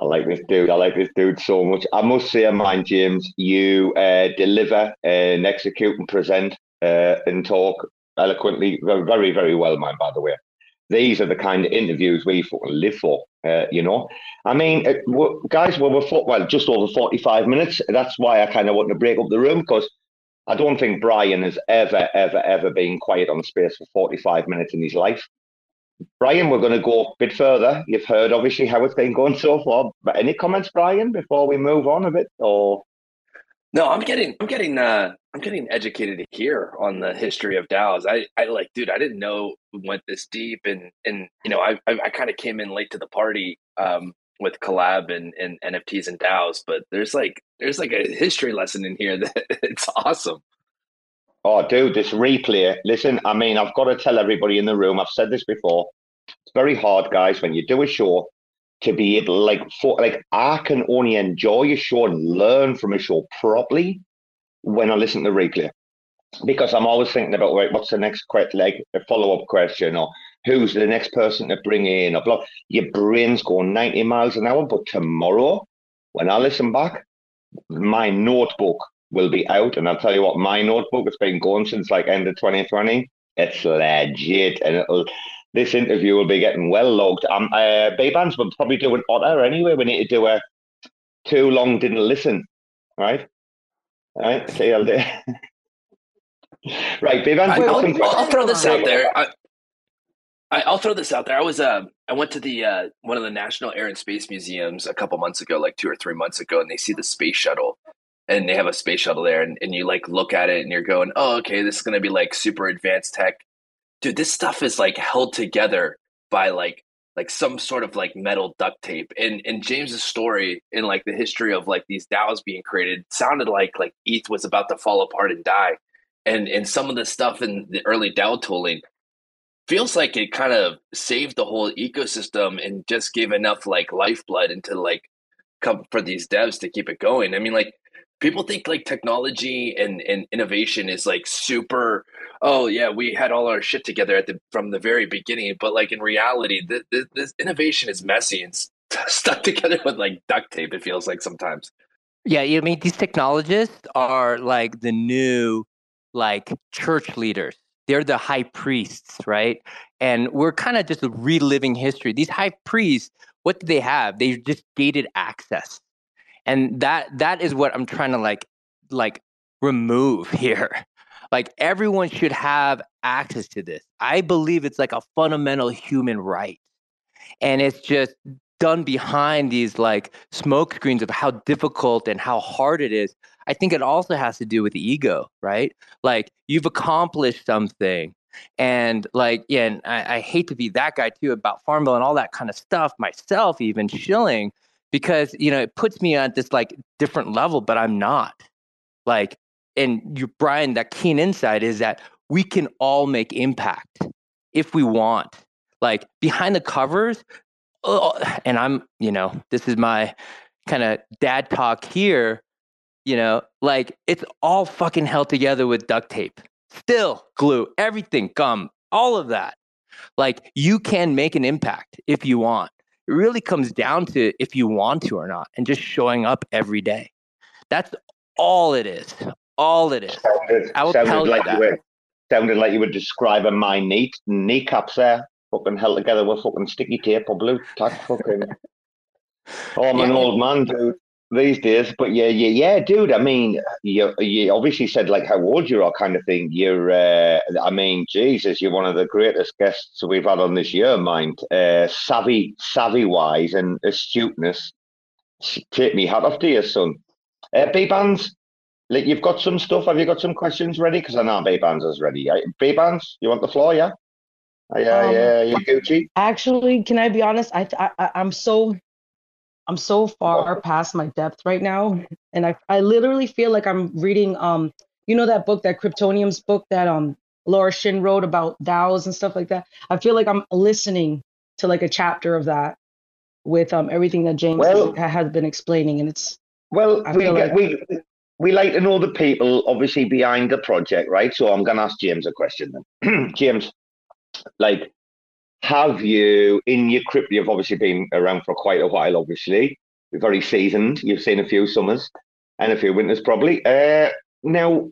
I like this dude. I like this dude so much. I must say, mind James, you uh, deliver and execute and present uh, and talk eloquently, very, very well, man. By the way, these are the kind of interviews we fucking live for. Uh, you know, I mean, it, we're, guys, well, we're well just over forty-five minutes. That's why I kind of want to break up the room because I don't think Brian has ever, ever, ever been quiet on space for forty-five minutes in his life. Brian, we're going to go a bit further. You've heard obviously how it's been going so far. But any comments, Brian, before we move on a bit, or no, I'm getting, I'm getting, uh, I'm getting educated here on the history of DAOs. I, I like, dude, I didn't know we went this deep, and and you know, I, I, I kind of came in late to the party um, with collab and, and NFTs and DAOs, but there's like, there's like a history lesson in here that it's awesome. Oh, dude, this replay. Listen, I mean, I've got to tell everybody in the room. I've said this before. It's very hard, guys, when you do a show to be able, like, for like, I can only enjoy a show and learn from a show properly when I listen to the replay, because I'm always thinking about, right, what's the next question, like a follow up question, or who's the next person to bring in, or blah. Your brain's going 90 miles an hour, but tomorrow, when I listen back, my notebook will be out. And I'll tell you what, my notebook has been going since like end of 2020. It's legit, and it'll. This interview will be getting well logged. Um, uh, Bbandz will probably do an otter anyway. We need to do a too long didn't listen, right? Right. See, I'll right, Bbandz. I'll, I'll, I'll throw this out there. I, I, will throw this out there. I was uh, I went to the uh, one of the National Air and Space Museums a couple months ago, like two or three months ago, and they see the space shuttle, and they have a space shuttle there and, and you like look at it and you're going oh okay this is going to be like super advanced tech. Dude this stuff is like held together by like like some sort of like metal duct tape. And and james's story in like the history of like these DAOs being created sounded like like eth was about to fall apart and die. And and some of the stuff in the early DAO tooling feels like it kind of saved the whole ecosystem and just gave enough like lifeblood into like come for these devs to keep it going. I mean like people think like technology and, and innovation is like super oh yeah we had all our shit together at the from the very beginning but like in reality this innovation is messy and st- stuck together with like duct tape it feels like sometimes. Yeah i mean these technologists are like the new like church leaders. They're the high priests right? And we're kind of just reliving history. These high priests what do they have? They just gated access and that that is what i'm trying to like like remove here. Like everyone should have access to this. I believe it's like a fundamental human right. And it's just done behind these like smoke screens of how difficult and how hard it is. I think it also has to do with the ego right? Like you've accomplished something. And like yeah and I, I hate to be that guy too about farmville and all that kind of stuff myself even shilling because you know it puts me on this like different level but i'm not. Like and you brian that keen insight is that we can all make impact if we want. Like behind the covers oh, and i'm you know this is my kind of dad talk here you know like it's all fucking held together with duct tape. Still glue everything gum all of that. Like you can make an impact if you want it really comes down to if you want to or not and just showing up every day. That's all it is. All it is. Sounded, I will tell like you that. You were, sounded like you were describing my knee, kneecaps there, fucking held together with fucking sticky tape or blue tack fucking. Oh, I'm yeah. an old man, dude these days. But yeah, yeah, yeah, dude. I mean, you you obviously said like how old you are, kind of thing. You're, uh, I mean, Jesus, you're one of the greatest guests we've had on this year, mind. Uh, savvy, savvy wise, and astuteness. Take me hat off to you, son. Uh, Bbandz. Like you've got some stuff. Have you got some questions ready? Because I know Bbandz is ready. Bbandz, you want the floor? Yeah. Yeah, um, yeah, you Gucci. Actually, can I be honest? I, I I'm so I'm so far past my depth right now, and I I literally feel like I'm reading um you know that book that Cryptopians book that um Laura Shin wrote about DAOs and stuff like that. I feel like I'm listening to like a chapter of that with um everything that James well, has been explaining, and it's well we like, we we like to know the people obviously behind the project, right? So I'm gonna ask James a question then. James, like have you, in your crypto, you've obviously been around for quite a while, obviously. You're very seasoned. You've seen a few summers and a few winters, probably. Uh, now,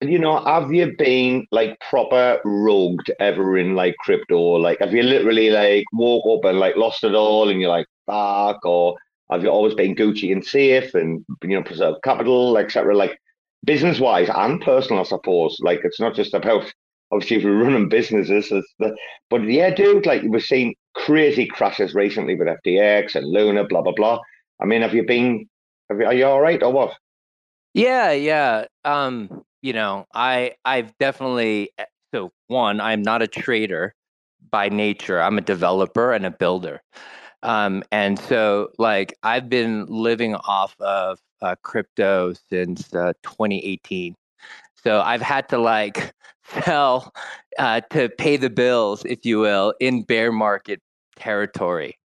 you know, have you been like proper rogued ever in like crypto? Like, have you literally like woke up and like lost it all and you're like, fuck? Or have you always been Gucci and safe and, you know, preserve capital, etc.? Like, business wise and personal, I suppose. Like, it's not just about obviously if we're running businesses, the, but yeah, dude, like we've seen crazy crashes recently with FTX and Luna, blah, blah, blah. I mean, have you been, have you, are you all right or what? Yeah, yeah. Um, you know, I I've definitely eh, so one, I'm not a trader by nature. I'm a developer and a builder. Um, and so like I've been living off of uh, crypto since uh, 2018. So I've had to like sell uh, to pay the bills, if you will, in bear market territory.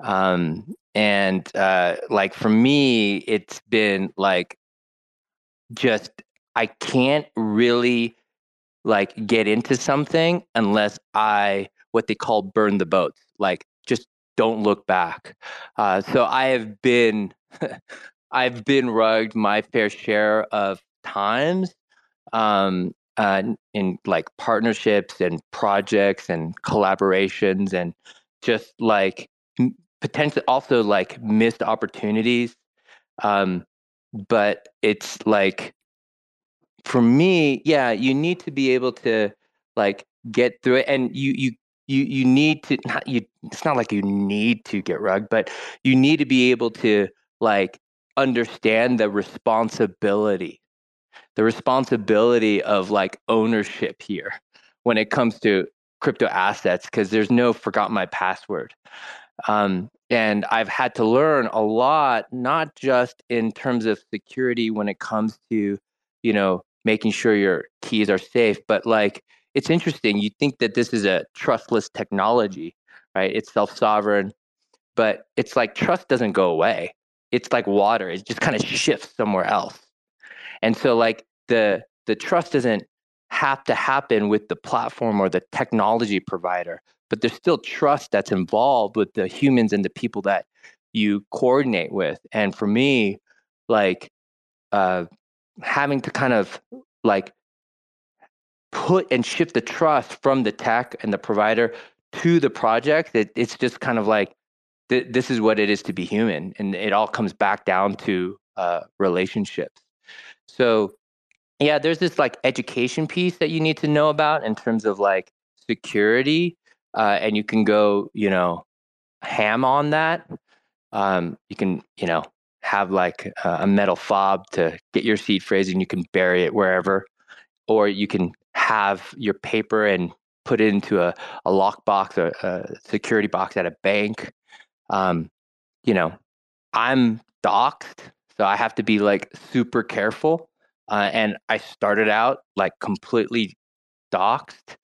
Um, and uh, like for me, it's been like just I can't really like get into something unless I what they call burn the boats, like just don't look back. Uh, so I have been I've been rugged my fair share of times um, uh, in like partnerships and projects and collaborations and just like potentially also like missed opportunities. Um, but it's like for me, yeah, you need to be able to like get through it, and you you you you need to not you. It's not like you need to get rugged, but you need to be able to like understand the responsibility, the responsibility of like ownership here when it comes to crypto assets, because there's no forgot my password. Um, and I've had to learn a lot, not just in terms of security when it comes to, you know, making sure your keys are safe. But like, it's interesting. You think that this is a trustless technology, right? It's self sovereign, but it's like trust doesn't go away. It's like water, it just kind of shifts somewhere else. And so, like, the, the trust doesn't have to happen with the platform or the technology provider, but there's still trust that's involved with the humans and the people that you coordinate with. And for me, like, uh, having to kind of like put and shift the trust from the tech and the provider to the project it, it's just kind of like th- this is what it is to be human and it all comes back down to uh, relationships so yeah there's this like education piece that you need to know about in terms of like security uh, and you can go you know ham on that. Um, you can you know have like a metal fob to get your seed phrase and you can bury it wherever or you can have your paper and put it into a, a lockbox or a security box at a bank. Um, you know i'm doxxed so i have to be like super careful uh, and i started out like completely doxxed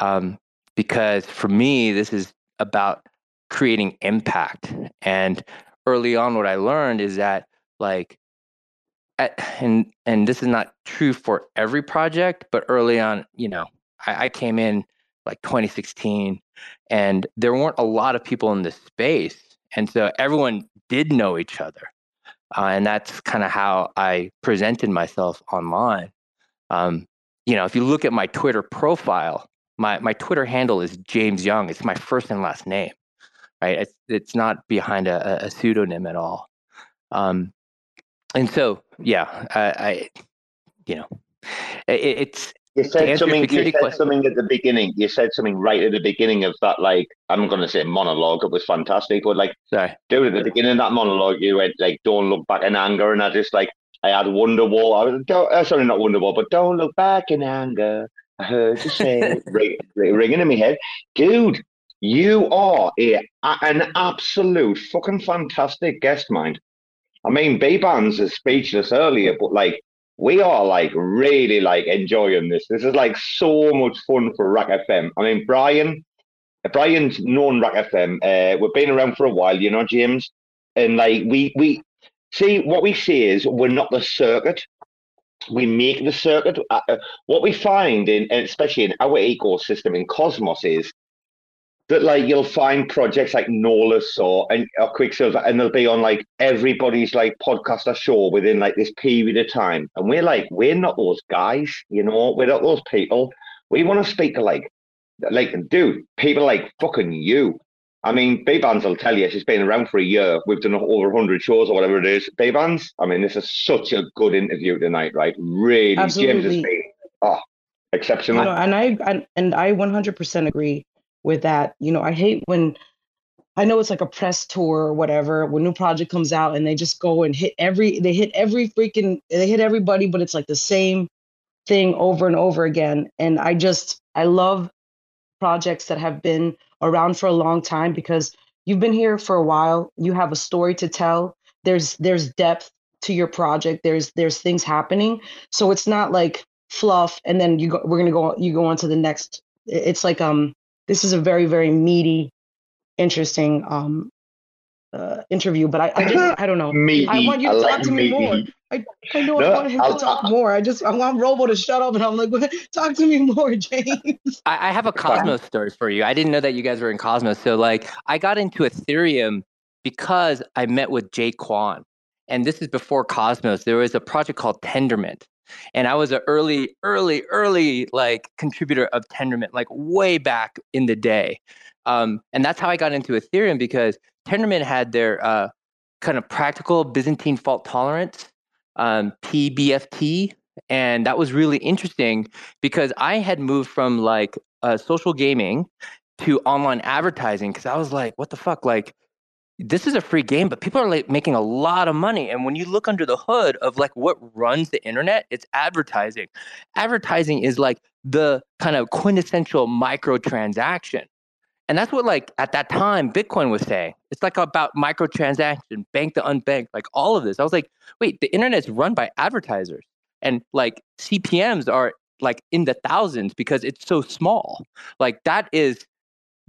um, because for me this is about creating impact and early on what I learned is that like at, and and this is not true for every project, but early on, you know, I, I came in like 2016 and there weren't a lot of people in this space. And so everyone did know each other. Uh, and that's kind of how I presented myself online. Um, you know, if you look at my Twitter profile, my, my Twitter handle is James Young. It's my first and last name right? It's it's not behind a, a pseudonym at all. Um, and so, yeah, I, I you know, it, it's you said something. You said question. something at the beginning. You said something right at the beginning of that. Like I'm going to say monologue. It was fantastic, but like, sorry, dude, at the beginning of that monologue, you went like, "Don't look back in anger," and I just like, I had Wonderwall. I was don't, uh, sorry, not Wonderwall, but "Don't look back in anger." I heard you say, ring, ringing in my head, dude. You are a, an absolute fucking fantastic guest, mind. I mean, Bbandz is speechless earlier, but like we are like really like enjoying this. This is like so much fun for RAC FM. I mean, Brian, Brian's known RAC FM. Uh, we've been around for a while, you know, James, and like we we see what we see is we're not the circuit. We make the circuit. Uh, uh what we find in, especially in our ecosystem in Cosmos, is that like you'll find projects like Nolus or and or Quicksilver, and they'll be on like everybody's like podcast or show within like this period of time, and we're like, we're not those guys, you know, we're not those people. We want to speak to like, like, dude, people like fucking you. I mean, Bay-Bands will tell you she's been around for a year. We've done over 100 shows or whatever it is. Bay-Bands, I mean, this is such a good interview tonight, right? Really, Absolutely. James has been, oh, exceptional. And I, I and I 100% agree with that. You know, I hate when I know it's like a press tour or whatever when new project comes out and they just go and hit every they hit every freaking they hit everybody, but it's like the same thing over and over again. And I just I love projects that have been around for a long time because you've been here for a while. You have a story to tell. There's there's depth to your project. There's there's things happening. So it's not like fluff and then you go we're gonna go you go on to the next. It's like um this is a very very meaty, interesting um uh, interview. But I I just I don't know. Meaty. I want you I to like talk to me more. I, I know No, I want him I'll- to talk more. I just I want Robo to shut up and I'm like, talk to me more, James. I, I have a Cosmos story for you. I didn't know that you guys were in Cosmos. So like I got into Ethereum because I met with Jae Kwon. And this is before Cosmos. There was a project called Tendermint. And I was an early, early, early like contributor of Tendermint, like way back in the day. Um, and that's how I got into Ethereum because Tendermint had their uh, kind of practical Byzantine fault tolerance, um, PBFT. And that was really interesting because I had moved from like uh, social gaming to online advertising because I was like, what the fuck? Like, this is a free game, but people are like making a lot of money. And when you look under the hood of like what runs the internet, it's advertising. Advertising is like the kind of quintessential microtransaction. And that's what like at that time Bitcoin was saying. It's like about microtransaction, bank to unbanked, like all of this. I was like, wait, the internet's run by advertisers. And like CPMs are like in the thousands because it's so small. Like that is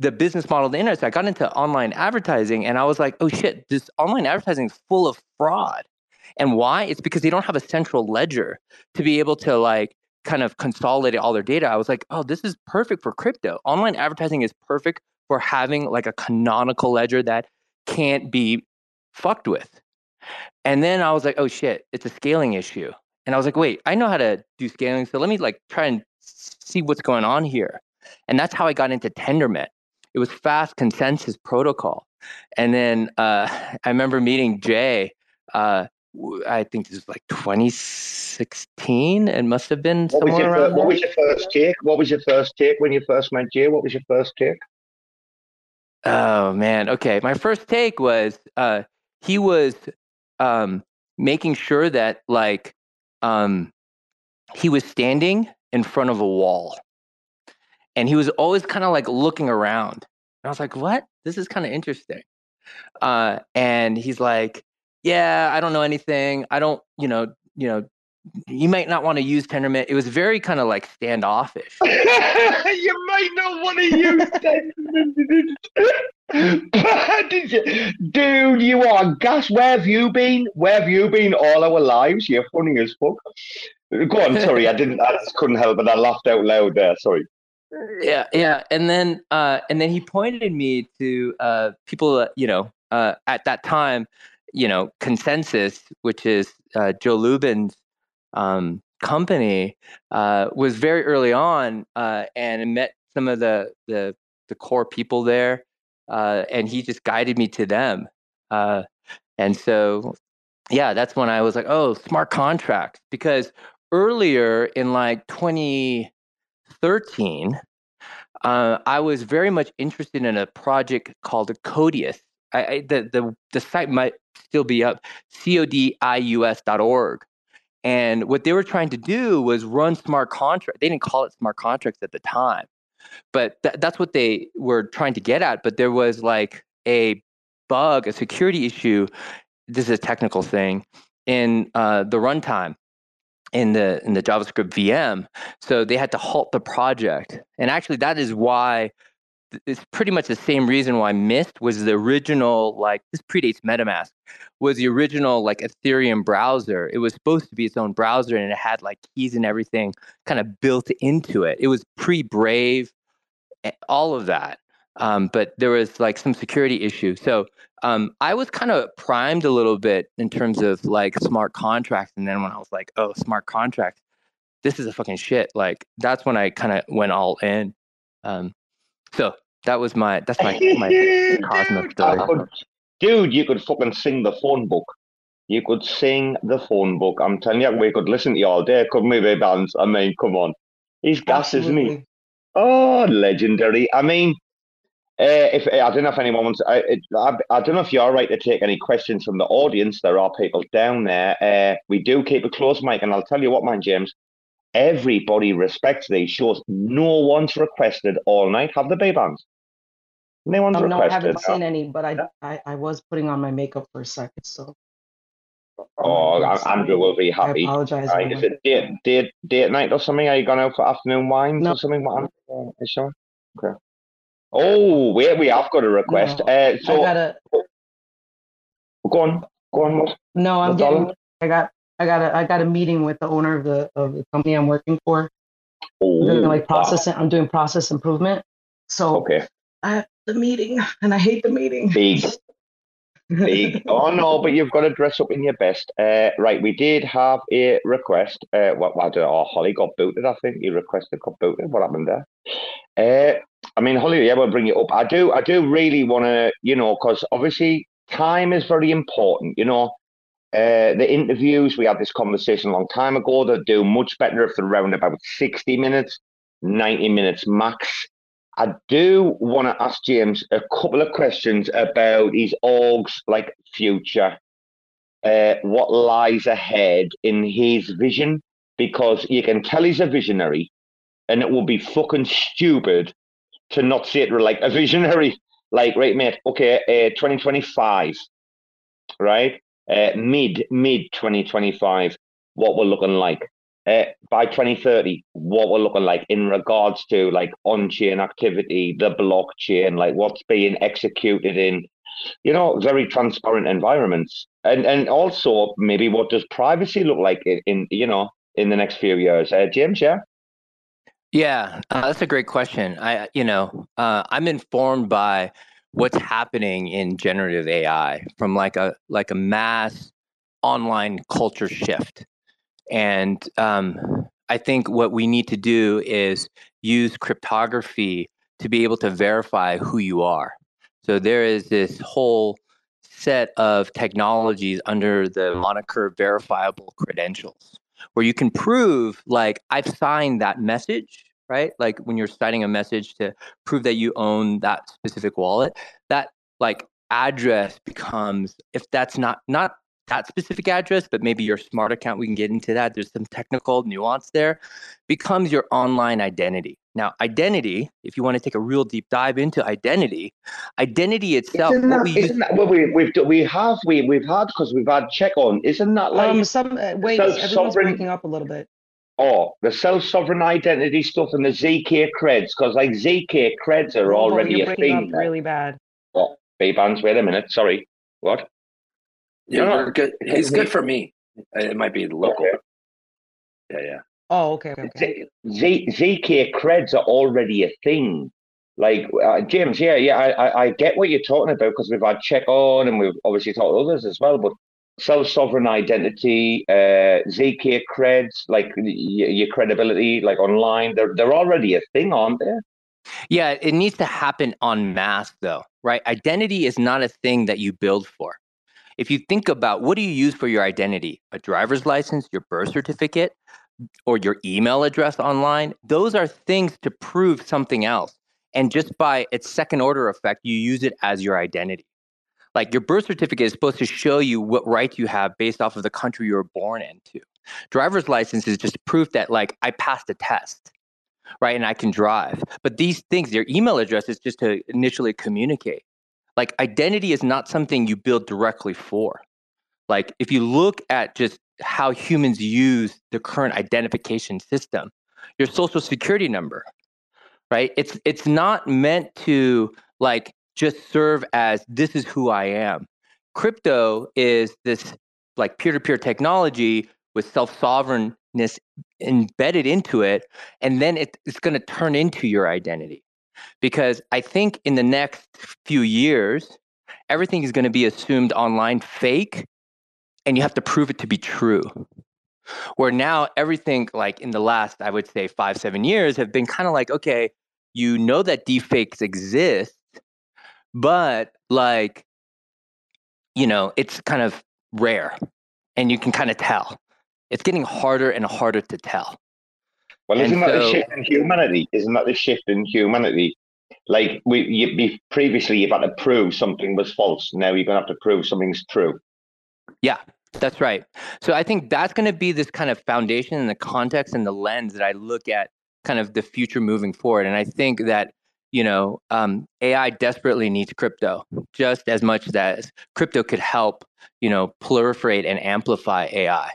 the business model of the internet. So I got into online advertising and I was like, oh shit, this online advertising is full of fraud. And why? It's because they don't have a central ledger to be able to like kind of consolidate all their data. I was like, oh, this is perfect for crypto. Online advertising is perfect for having like a canonical ledger that can't be fucked with. And then I was like, oh shit, it's a scaling issue. And I was like, wait, I know how to do scaling. So let me like try and see what's going on here. And that's how I got into Tendermint. It was fast consensus protocol. And then uh, I remember meeting Jae. Uh, I think this was like 2016. It must have been What was, somewhere your around first, what was your first take? What was your first take when you first met Jae? What was your first take? Oh man. Okay. My first take was uh he was um making sure that like um he was standing in front of a wall. And he was always kind of like looking around. And I was like, "What? This is kind of interesting." Uh and he's like, "Yeah, I don't know anything. I don't, you know, you know, you might not want to use Tendermint." It was very kind of like standoffish. you might not want to use you? Dude, you are gas. Where have you been? Where have you been all our lives? You're funny as fuck. Go on, sorry, I didn't I just couldn't help it. I laughed out loud there, sorry. Yeah yeah and then uh and then he pointed me to uh people you know uh at that time you know ConsenSys which is uh joe lubin's um company uh was very early on uh and met some of the the the core people there uh and he just guided me to them uh and so yeah that's when i was like oh smart contracts because earlier in like 20 13, uh, I was very much interested in a project called Codius. I, I, the, the, the site might still be up, codius.org. And what they were trying to do was run smart contracts. They didn't call it smart contracts at the time, but th- that's what they were trying to get at. But there was like a bug, a security issue. This is a technical thing in uh, the runtime in the in the JavaScript VM. So they had to halt the project. And actually that is why it's pretty much the same reason why Mist was the original like this predates MetaMask was the original like Ethereum browser. It was supposed to be its own browser and it had like keys and everything kind of built into it. It was pre-Brave, eh, all of that. um, but there was like some security issue. So um, I was kind of primed a little bit in terms of like smart contracts, and then when I was like, oh, smart contracts, this is a fucking shit. Like that's when I kind of went all in. Um, so that was my that's my my Cosmos story. Dude, you could fucking sing the phone book. You could sing the phone book. I'm telling you, we could listen to you all day, couldn't we, Ray Bands? I mean, come on. He's gas, isn't he? Oh, legendary. I mean, uh, if I don't know if anyone wants, I, I, I, don't know if you're right to take any questions from the audience. There are people down there. Uh, we do keep a close mic, and I'll tell you what, man, James. Everybody respects these shows. No one's requested all night. Have the bay bands? No one's requested. No, I haven't seen any, but I, I, I was putting on my makeup for a second, so. Oh, Andrew will be happy. I apologize. Right. Is it date, date, date night or something? Are you going out for afternoon wines no. or something? What? Sure. Okay. Oh, wait, we have got a request. No, uh, so, I gotta... go on, go on. What? No, I'm getting. I got, I got a, I got a meeting with the owner of the of the company I'm working for. Oh, doing like processing. Wow. I'm doing process improvement. So okay. I have the meeting, and I hate the meeting. Big, big. oh no, but you've got to dress up in your best. Uh, right, we did have a request. Uh, what? What? Oh, Holly got booted. I think he requested got booted. What happened there? Uh, I mean, Holly, yeah, we'll bring it up. I do, I do really want to, you know, because obviously time is very important. You know, uh, the interviews we had this conversation a long time ago. They do much better if they're around about sixty minutes, ninety minutes max. I do want to ask James a couple of questions about his org's like future, uh, what lies ahead in his vision, because you can tell he's a visionary, and it will be fucking stupid to not see it like a visionary. Like, right, mate, okay, uh, 2025, right? Uh, mid, mid 2025, what we're looking like. Uh, by 2030, what we're looking like in regards to like on-chain activity, the blockchain, like what's being executed in, you know, very transparent environments, and and also maybe what does privacy look like in, in you know in the next few years? Uh, James, yeah. Yeah, uh, that's a great question. I, you know, uh, I'm informed by what's happening in generative AI from like a like a mass online culture shift, and um, I think what we need to do is use cryptography to be able to verify who you are. So there is this whole set of technologies under the moniker verifiable credentials where you can prove like I've signed that message, right? Like when you're signing a message to prove that you own that specific wallet, that like address becomes if that's not not that specific address, but maybe your smart account, we can get into that. There's some technical nuance there, becomes your online identity. Now, identity, if you want to take a real deep dive into identity, identity itself. Isn't that, we, isn't that well, we, we've we have we we've had because we've had check on. Isn't that like um, some uh, wait? Everyone's breaking up a little bit. Oh, the self sovereign identity stuff and the ZK creds because like ZK creds are oh, already you're a thing. Up really bad. Oh, Bbandz. Wait a minute. Sorry. What? Yeah, no, no. good. He's good for me. It might be local. Okay. Yeah, yeah. Oh, okay. okay. Z, Z, ZK creds are already a thing. Like uh, James, yeah, yeah, I, I, I get what you're talking about because we've had check on and we've obviously talked to others as well. But self sovereign identity, uh, ZK creds, like y- your credibility, like online, they're they're already a thing, aren't they? Yeah, it needs to happen on mass though, right? Identity is not a thing that you build for if you think about what do you use for your identity? A driver's license your birth certificate or your email address online? Those are things to prove something else. And just by its second order effect you use it as your identity. Like your birth certificate is supposed to show you what rights you have based off of the country you were born into. Driver's license is just proof that like i passed a test right and i can drive. But these things your email address is just to initially communicate like identity is not something you build directly for. Like if you look at just how humans use the current identification system, your social security number, right? It's it's not meant to like just serve as this is who I am. Crypto is this like peer-to-peer technology with self-sovereignness embedded into it, and then it, it's going to turn into your identity. Because I think in the next few years, everything is going to be assumed online fake and you have to prove it to be true. Where now everything, like in the last, I would say five, seven years, have been kind of like, okay, you know that deepfakes exist, but like, you know, it's kind of rare and you can kind of tell. It's getting harder and harder to tell. Well, isn't And that the shift in humanity? Isn't that the shift in humanity? Like we, you, previously, you've had to prove something was false. Now you're going to have to prove something's true. Yeah, that's right. So I think that's going to be this kind of foundation and the context and the lens that I look at kind of the future moving forward. And I think that, you know, um, AI desperately needs crypto just as much as crypto could help, you know, proliferate and amplify AI.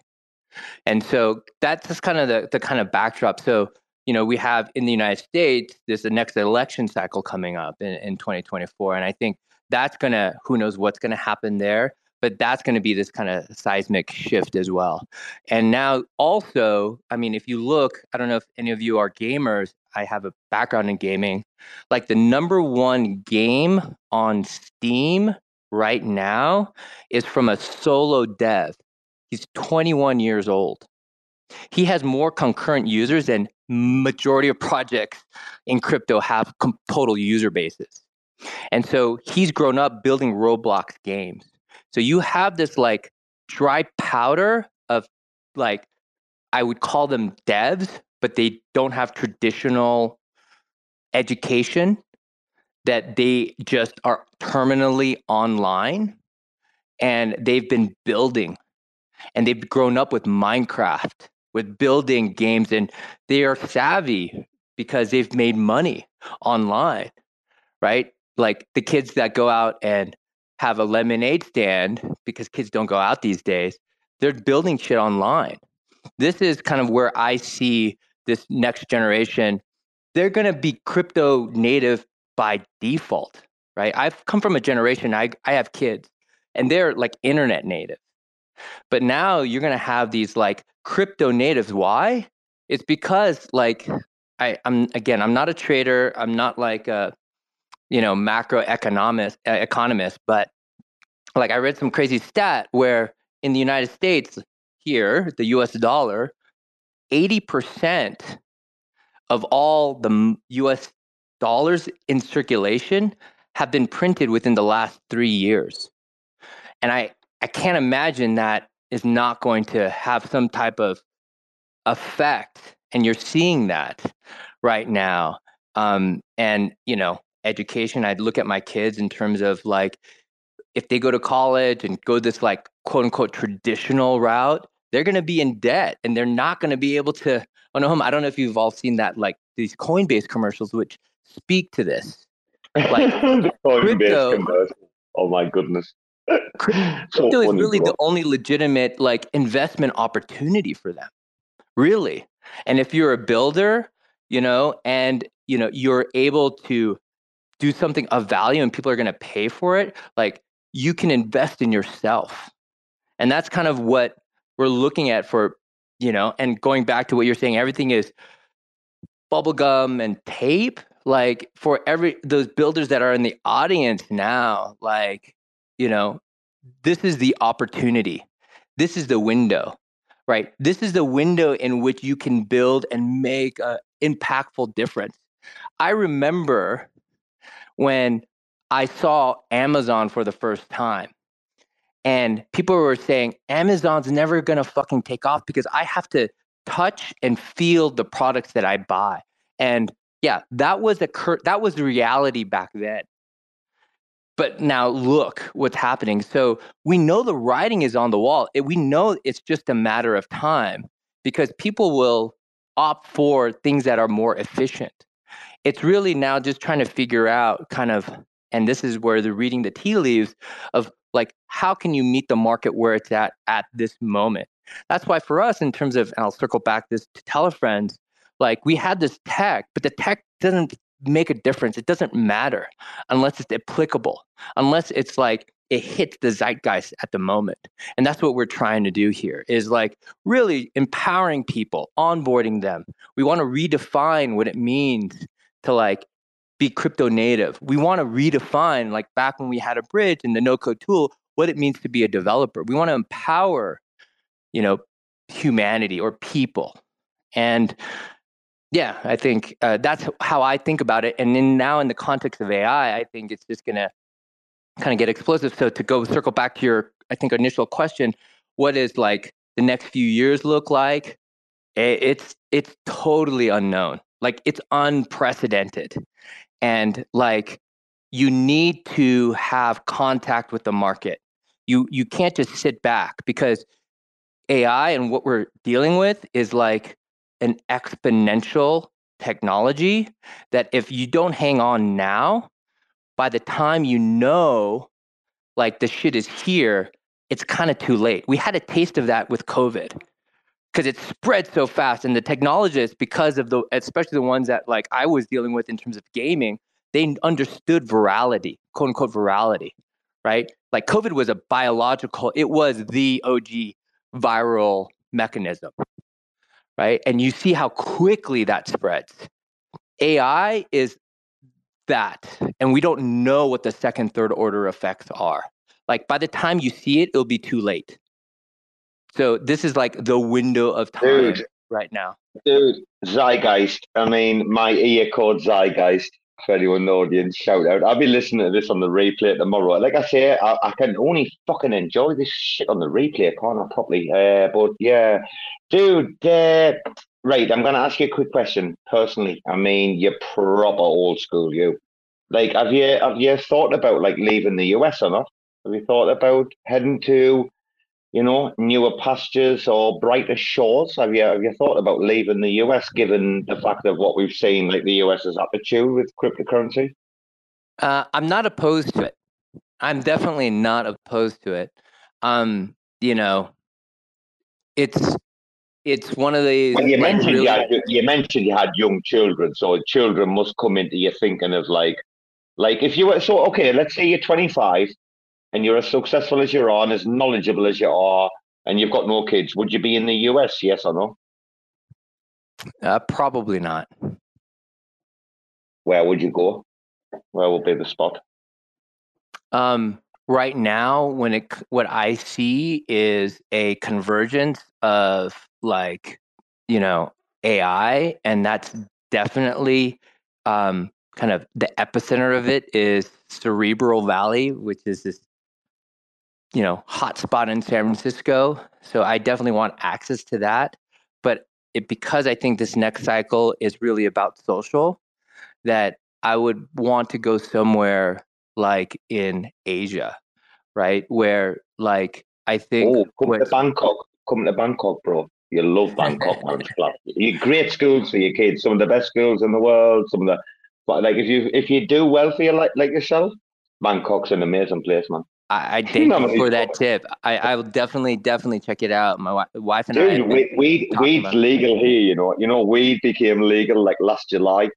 And so that's just kind of the, the kind of backdrop. So, you know, we have in the United States, there's the next election cycle coming up in, in 2024. And I think that's going to, who knows what's going to happen there but that's going to be this kind of seismic shift as well. And now, also, I mean, if you look, I don't know if any of you are gamers. I have a background in gaming. Like the number one game on Steam right now is from a solo dev. He's 21 years old. He has more concurrent users than majority of projects in crypto have total user bases. And so he's grown up building Roblox games. So you have this like dry powder of like I would call them devs, but they don't have traditional education that they just are terminally online and they've been building and they've grown up with Minecraft, with building games and they are savvy because they've made money online, right? Like the kids that go out and have a lemonade stand because kids don't go out these days. They're building shit online. This is kind of where I see this next generation. They're going to be crypto native by default, right? I've come from a generation, I, I have kids, and they're like internet native. But now you're going to have these like crypto natives. Why? It's because like I, I'm again, I'm not a trader. I'm not like a you know macroeconomist uh, economist but like i read some crazy stat where in the united states here the us dollar 80% of all the us dollars in circulation have been printed within the last 3 years and i i can't imagine that is not going to have some type of effect and you're seeing that right now um, and you know education i'd look at my kids in terms of like if they go to college and go this like quote unquote traditional route they're going to be in debt and they're not going to be able to oh no i don't know if you've all seen that like these coinbase commercials which speak to this Like, crypto- commercial. Oh my goodness. So crypto is really bro. the only legitimate like investment opportunity for them really and if you're a builder you know and you know you're able to do something of value and people are going to pay for it like you can invest in yourself and that's kind of what we're looking at for you know and going back to what you're saying everything is bubblegum and tape like for every those builders that are in the audience now like you know this is the opportunity. This is the window right? This is the window in which you can build and make an impactful difference. I remember when i saw amazon for the first time and people were saying amazon's never going to fucking take off because i have to touch and feel the products that i buy. And yeah that was the cur- that was the reality back then but now look what's happening. So we know the writing is on the wall. We know it's just a matter of time because people will opt for things that are more efficient. It's really now just trying to figure out kind of, and this is where the reading the tea leaves of like, how can you meet the market where it's at at this moment? That's why for us, in terms of, and I'll circle back this to Telefriends, like we had this tech, but the tech doesn't make a difference. It doesn't matter unless it's applicable, unless it's like it hits the zeitgeist at the moment. And that's what we're trying to do here is like really empowering people, onboarding them. We want to redefine what it means to like be crypto native. We want to redefine, like back when we had a bridge and the no code tool, what it means to be a developer. We want to empower, you know, humanity or people. And yeah, I think uh, that's how I think about it. And then now in the context of AI, I think it's just going to kind of get explosive. So to go circle back to your, I think, initial question, what is like the next few years look like? It's it's totally unknown. Like it's unprecedented. And like you need to have contact with the market. You you can't just sit back because AI and what we're dealing with is like an exponential technology that if you don't hang on now, by the time you know like the shit is here, it's kind of too late. We had a taste of that with COVID because it spread so fast and the technologists because of the especially the ones that like i was dealing with in terms of gaming they understood virality quote unquote virality right like covid was a biological it was the og viral mechanism right and you see how quickly that spreads ai is that and we don't know what the second third order effects are like by the time you see it it'll be too late so this is like the window of time dude, right now. Dude, Zeitgeist. I mean, my ear called Zeitgeist. For anyone in the audience, shout out. I'll be listening to this on the replay tomorrow. Like I say, I, I can only fucking enjoy this shit on the replay, can't I? Properly. Uh, but yeah, dude. Uh, right, I'm gonna ask you a quick question. Personally, I mean, you're proper old school. You like, have you have you thought about like leaving the US or not? Have you thought about heading to you know, newer pastures or brighter shores? Have you have you thought about leaving the US, given the fact of what we've seen, like the US's attitude with cryptocurrency? Uh, I'm not opposed to it. I'm definitely not opposed to it. Um, you know, it's it's one of these. Well, you mentioned really... you, had, you mentioned you had young children, so children must come into your thinking of like, like if you were so okay. Let's say you're 25 and you're as successful as you are and as knowledgeable as you are, and you've got no kids, would you be in the US? Yes or no? Uh, probably not. Where would you go? Where would be the spot? Um, right now, when it what I see is a convergence of like you know AI, and that's definitely um, kind of the epicenter of it is Cerebral Valley, which is this you know hotspot in San Francisco. So I definitely want access to that. But it, because I think this next cycle is really about social, that I would want to go somewhere like in Asia, right? Where like I think oh, come to Bangkok, come to Bangkok, bro. You love Bangkok, man. you great schools for your kids. Some of the best schools in the world. Some of the, but like if you if you do well for your like like yourself, Bangkok's an amazing place, man. I, I thank you for that tip. I, I will definitely, definitely check it out. My wife and Dude, I. Weed, weed weed's legal here. You know, you know, weed became legal like last July.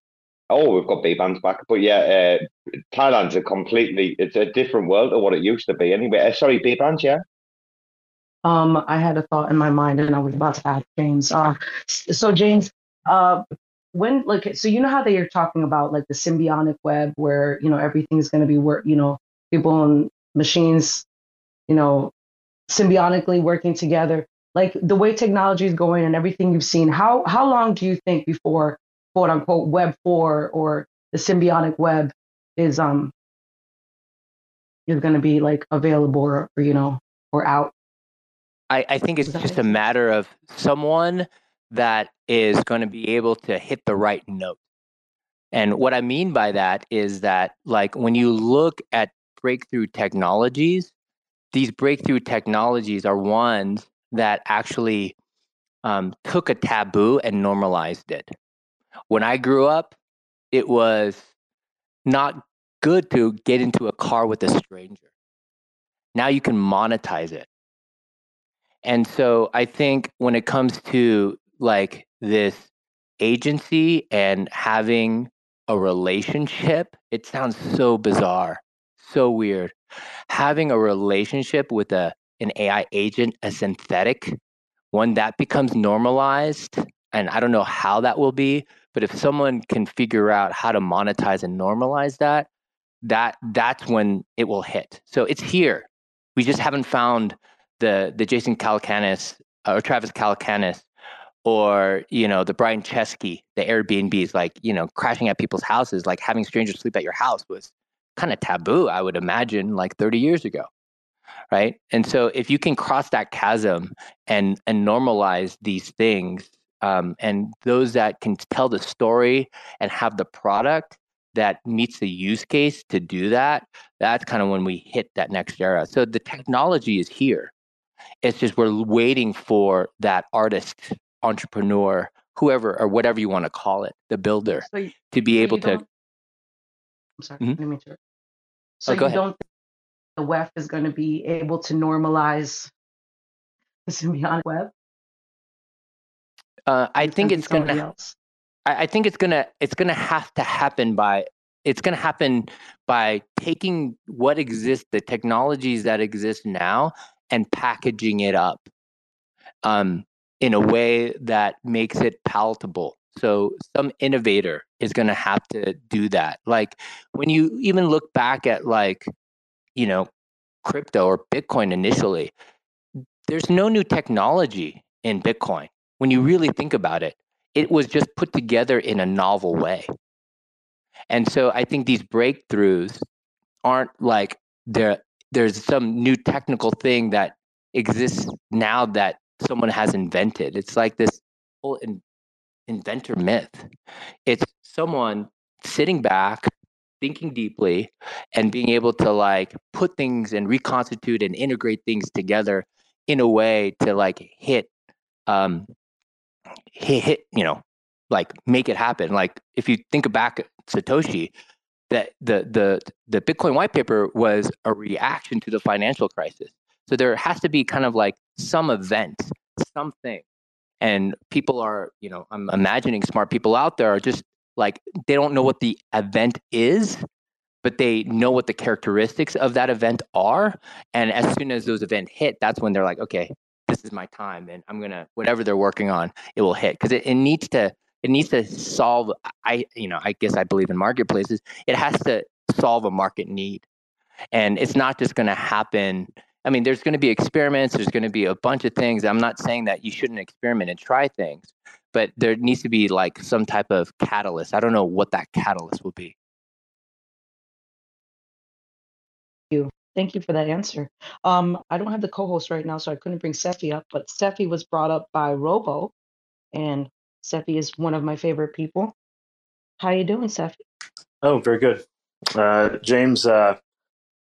Oh, we've got Bbandz back, but yeah, uh, Thailand's a completely it's a different world to what it used to be. Anyway, uh, sorry, Bbandz, yeah. Um, I had a thought in my mind, and I was about to ask James. Uh, so James, uh, when like, so you know how they are talking about like the symbiotic web, where you know everything's going to be work, you know, people in machines, you know, symbiotically working together. Like the way technology is going and everything you've seen, how how long do you think before quote unquote web four or the symbiotic web is um is gonna be like available or, or you know or out? I, I think it's just a matter of someone that is going to be able to hit the right note. And what I mean by that is that, like, when you look at breakthrough technologies, these breakthrough technologies are ones that actually um, took a taboo and normalized it. When I grew up, it was not good to get into a car with a stranger. Now you can monetize it. And so I think when it comes to like this agency and having a relationship, it sounds so bizarre so weird. Having a relationship with a an AI agent, a synthetic, when that becomes normalized, and I don't know how that will be, But if someone can figure out how to monetize and normalize that, that that's when it will hit. So it's here. We just haven't found the the Jason Calacanis uh, or Travis Kalanick or you know the Brian Chesky, the Airbnbs, like you know crashing at people's houses, like having strangers sleep at your house was kind of taboo. I would imagine like 30 years ago, right? And so if you can cross that chasm and and normalize these things, um, and those that can tell the story and have the product that meets the use case to do that, that's kind of when we hit that next era. So the technology is here. It's just we're waiting for that artist, entrepreneur, whoever or whatever you want to call it, the builder, so you, to be so able to. I'm sorry, mm-hmm. let me oh, So oh, you ahead. don't think the web is going to be able to normalize the symbiotic web? Uh, I think it's going to. I, I think it's gonna it's gonna have to happen by it's going to happen by taking what exists, the technologies that exist now, and packaging it up um, in a way that makes it palatable. So some innovator is going to have to do that. Like when you even look back at like, you know, crypto or Bitcoin initially, there's no new technology in Bitcoin. When you really think about it, it was just put together in a novel way. And so I think these breakthroughs aren't like there there's some new technical thing that exists now that someone has invented. It's like this whole in, inventor myth. It's someone sitting back, thinking deeply, and being able to like put things and reconstitute and integrate things together in a way to like hit um, hit, hit you know like make it happen like if you think back satoshi that the the the bitcoin white paper was a reaction to the financial crisis so there has to be kind of like some event something and people are you know i'm imagining smart people out there are just like they don't know what the event is but they know what the characteristics of that event are and as soon as those events hit that's when they're like okay this is my time and i'm gonna whatever they're working on it will hit. Because it, it needs to it needs to solve i you know i guess i believe in marketplaces it has to solve a market need and it's not just to happen i mean there's going to be experiments there's going to be a bunch of things i'm not saying that you shouldn't experiment and try things but there needs to be like some type of catalyst i don't know what that catalyst will be Thank you Thank you for that answer. Um, I don't have the co-host right now, so I couldn't bring Cephii up, but Cephii was brought up by Robo, and Cephii is one of my favorite people. How you doing, Cephii? Oh, very good. Uh, James, uh,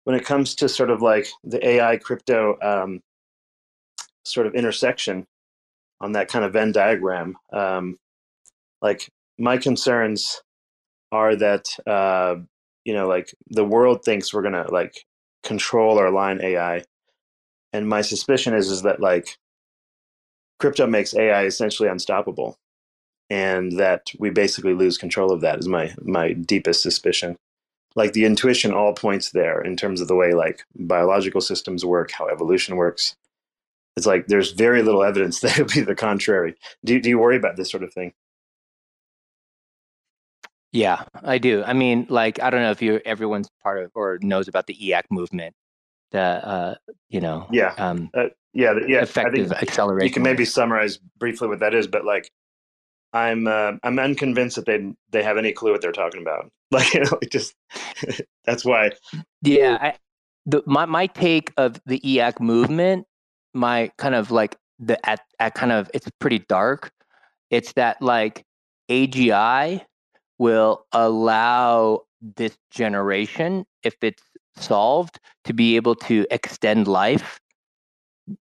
when it comes to sort of like the AI crypto um, sort of intersection on that kind of Venn diagram, um, like my concerns are that uh, you know like the world thinks we're gonna like control or align AI. And my suspicion is is that like crypto makes AI essentially unstoppable, and that we basically lose control of that. Is my my deepest suspicion. Like the intuition all points there in terms of the way like biological systems work, how evolution works. It's like there's very little evidence that it would be the contrary. Do do you worry about this sort of thing? Yeah, I do. I mean, like, I don't know if you everyone's part of or knows about the EAC movement. The uh, you know, yeah, um, uh, yeah, yeah. Effective acceleration. You can maybe summarize briefly what that is, but like, I'm uh, I'm unconvinced that they they have any clue what they're talking about. Like, you know, it just that's why. Yeah, I, the my my take of the EAC movement, my kind of like the at at kind of it's pretty dark. It's that like AGI will allow this generation, if it's solved, to be able to extend life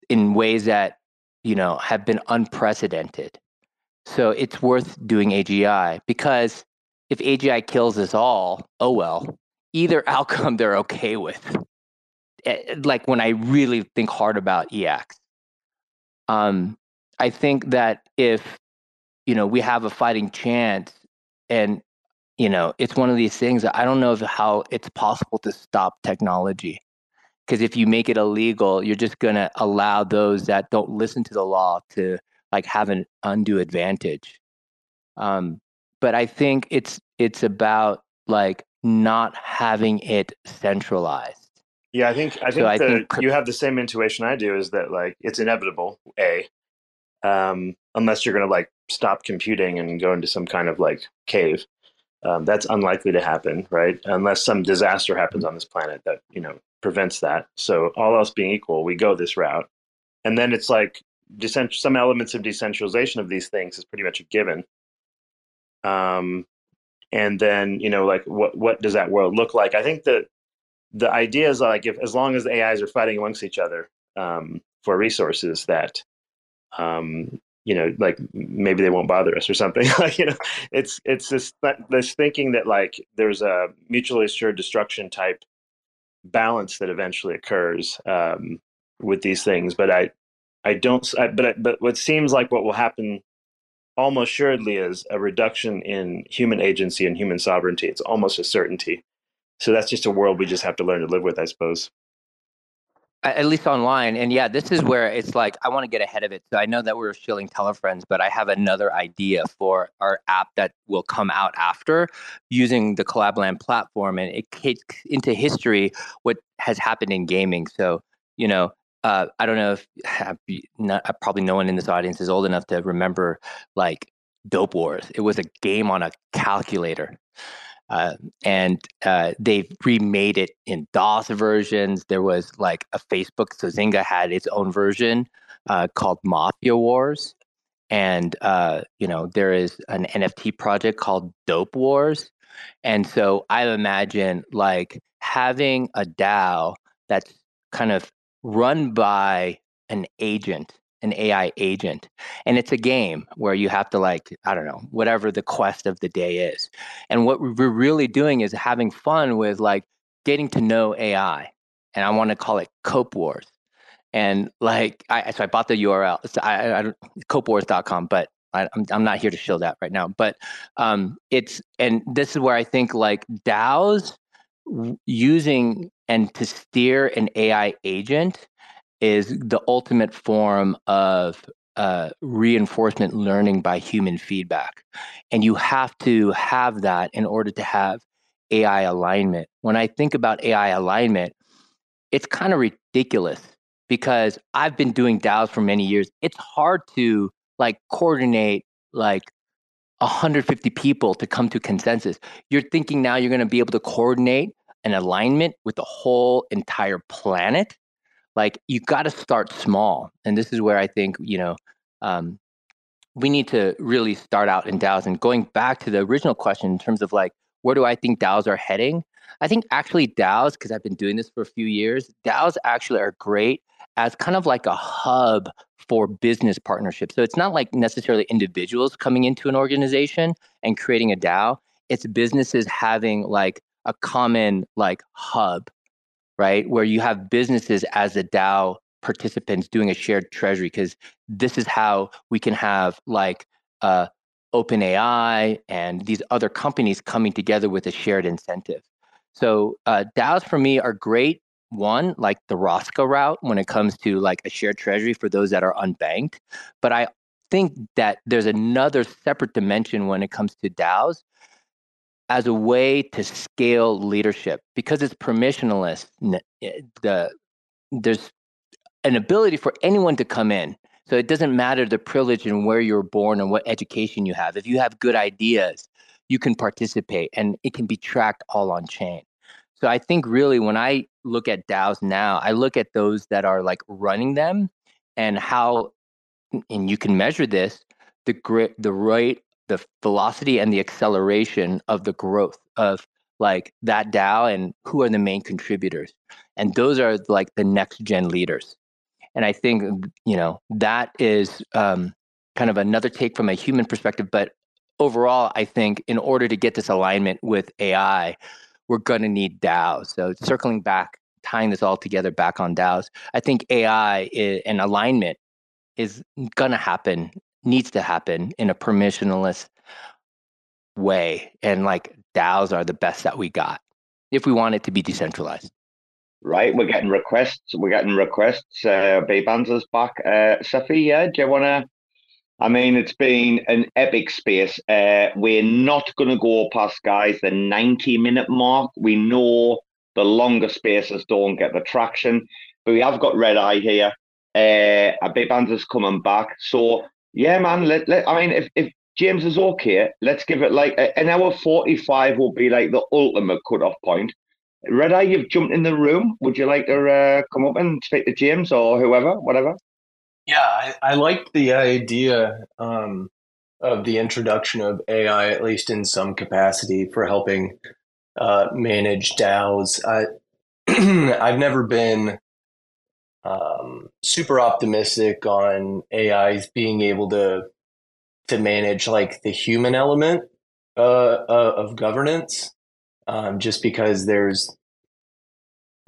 in ways that you know have been unprecedented. So it's worth doing AGI because if AGI kills us all, oh well. Either outcome they're okay with. Eh, like when I really think hard about EX, Um, I think that if you know we have a fighting chance and you know it's one of these things i don't know how it's possible to stop technology because if you make it illegal you're just going to allow those that don't listen to the law to like have an undue advantage um, but I think it's it's about like not having it centralized. Yeah, I think I think, so I think you have the same intuition I do. Is that like it's inevitable? A, um, unless you're going to like stop computing and go into some kind of like cave. Um, that's unlikely to happen, right? Unless some disaster happens on this planet that you know prevents that. So all else being equal, we go this route, and then it's like decent- some elements of decentralization of these things is pretty much a given. Um, and then you know like what what does that world look like? I think that the idea is like if as long as the AIs are fighting amongst each other um, for resources, that um, you know, like maybe they won't bother us or something. like you know, it's it's this this thinking that like there's a mutually assured destruction type balance that eventually occurs um, with these things. But I I don't. I, but but what seems like what will happen almost assuredly is a reduction in human agency and human sovereignty. It's almost a certainty. So that's just a world we just have to learn to live with, I suppose at least online. And yeah, this is where it's like I want to get ahead of it. So I know that we're shilling telefriends, but I have another idea for our app that will come out after using the CollabLand platform, and it takes into history what has happened in gaming. So you know. Uh, I don't know if not, probably no one in this audience is old enough to remember like Dope Wars. It was a game on a calculator. Uh, and uh, they've remade it in DOS versions. There was like a Facebook, so Zynga had its own version uh, called Mafia Wars. And, uh, you know, there is an NFT project called Dope Wars. And so I imagine like having a DAO that's kind of run by an agent an AI agent. And it's a game where you have to, like, I don't know, whatever the quest of the day is. And what we're really doing is having fun with like getting to know AI. And I want to call it Cope Wars. And like, I, so I bought the URL, it's, I, I, copewars.com, but I, am I'm not here to show that right now. But um, it's, and this is where I think like DAOs using and to steer an AI agent is the ultimate form of uh, reinforcement learning by human feedback. And you have to have that in order to have AI alignment. When I think about AI alignment, it's kind of ridiculous because I've been doing DAOs for many years. It's hard to like coordinate like 150 people to come to consensus. You're thinking now you're going to be able to coordinate an alignment with the whole entire planet like you got to start small and this is where i think you know um, we need to really start out in DAOs. And going back to the original question in terms of like, where do I think DAOs are heading? I think actually DAOs, because I've been doing this for a few years, DAOs actually are great as kind of like a hub for business partnerships. So it's not like necessarily individuals coming into an organization and creating a DAO. It's businesses having like a common like hub right? Where you have businesses as a DAO participants doing a shared treasury, because this is how we can have like uh, OpenAI and these other companies coming together with a shared incentive. So uh, DAOs for me are great. One, like the Rosca route when it comes to like a shared treasury for those that are unbanked. But I think that there's another separate dimension when it comes to DAOs as a way to scale leadership because it's permissionless. Eh, the there's an ability for anyone to come in. So it doesn't matter the privilege and where you're born and what education you have. If you have good ideas, you can participate and it can be tracked all on chain. So I think really when I look at DAOs now, I look at those that are like running them and how and you can measure this the the rate the velocity and the acceleration of the growth of like that DAO and who are the main contributors. And those are like the next gen leaders. And I think, you know, that is um, kind of another take from a human perspective. But overall, I think in order to get this alignment with AI, we're going to need DAOs. So circling back, tying this all together back on DAOs, I think AI is, and alignment is going to happen needs to happen in a permissionless way. And like DAOs are the best that we got if we want it to be decentralized. Right, we're getting requests. We're getting requests. Uh, Banzer's back. Uh, Cephii, yeah, do you want to I mean, it's been an epic space. Uh, we're not going to go past, guys, the 90 minute mark. We know the longer spaces don't get the traction, but we have got Red Eye here. Uh, band coming back. So, yeah, man, let, let, I mean, if, if James is okay, let's give it like an hour 45 will be like the ultimate cutoff point. Red Eye, you've jumped in the room. Would you like to uh, come up and speak to James or whoever, whatever? Yeah, I, I like the idea um, of the introduction of AI, at least in some capacity, for helping uh, manage DAOs. I, I've never been um, super optimistic on AIs being able to to manage like the human element uh, uh, of governance, um, just because there's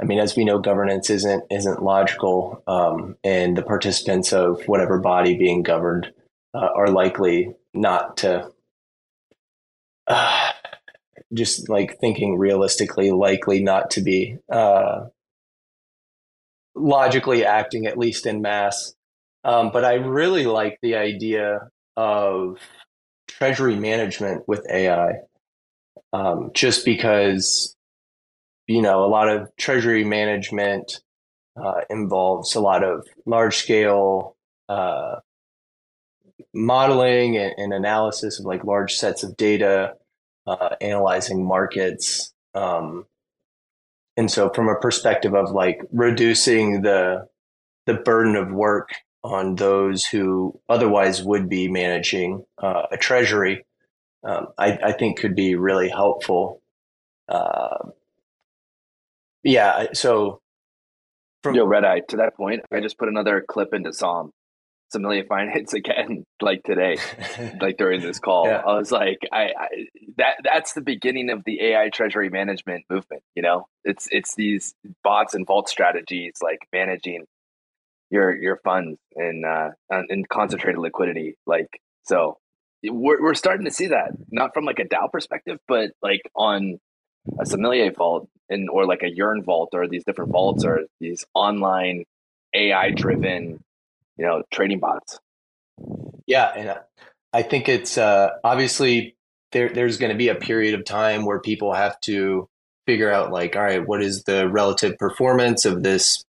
I mean, as we know, governance isn't isn't logical, um, and the participants of whatever body being governed uh, are likely not to. Uh, just like thinking realistically, likely not to be uh, logically acting, at least in mass. Um, but I really like the idea of treasury management with AI, um, just because you know, a lot of treasury management uh, involves a lot of large scale uh, modeling and, and, analysis of like large sets of data, uh, analyzing markets. Um, and so, from a perspective of like reducing the the burden of work on those who otherwise would be managing uh, a treasury, um, I, I, think could be really helpful. Uh, yeah. So from Yo, Red Eye, to that point, I just put another clip into Somm. Sommelier hits again, like today, like during this call. Yeah. I was like, I, I, that that's the beginning of the AI treasury management movement. You know, it's it's these bots and vault strategies like managing your your funds and uh and concentrated liquidity. Like so, we're we're starting to see that not from like a DAO perspective, but like on a sommelier vault and or like a Yearn vault or these different vaults or these online AI driven, you know, trading bots. Yeah, and I think it's uh, obviously there. There's going to be a period of time where people have to figure out, like, all right, what is the relative performance of this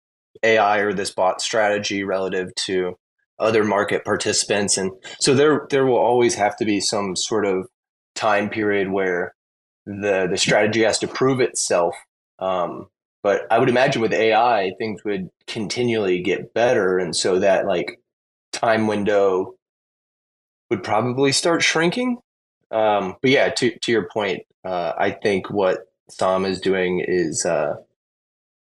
AI or this bot strategy relative to other market participants, and so there there will always have to be some sort of time period where the the strategy has to prove itself. Um, but I would imagine with AI, things would continually get better, and so that like time window would probably start shrinking. Um, but yeah, to to your point, uh, I think what Sam is doing is uh,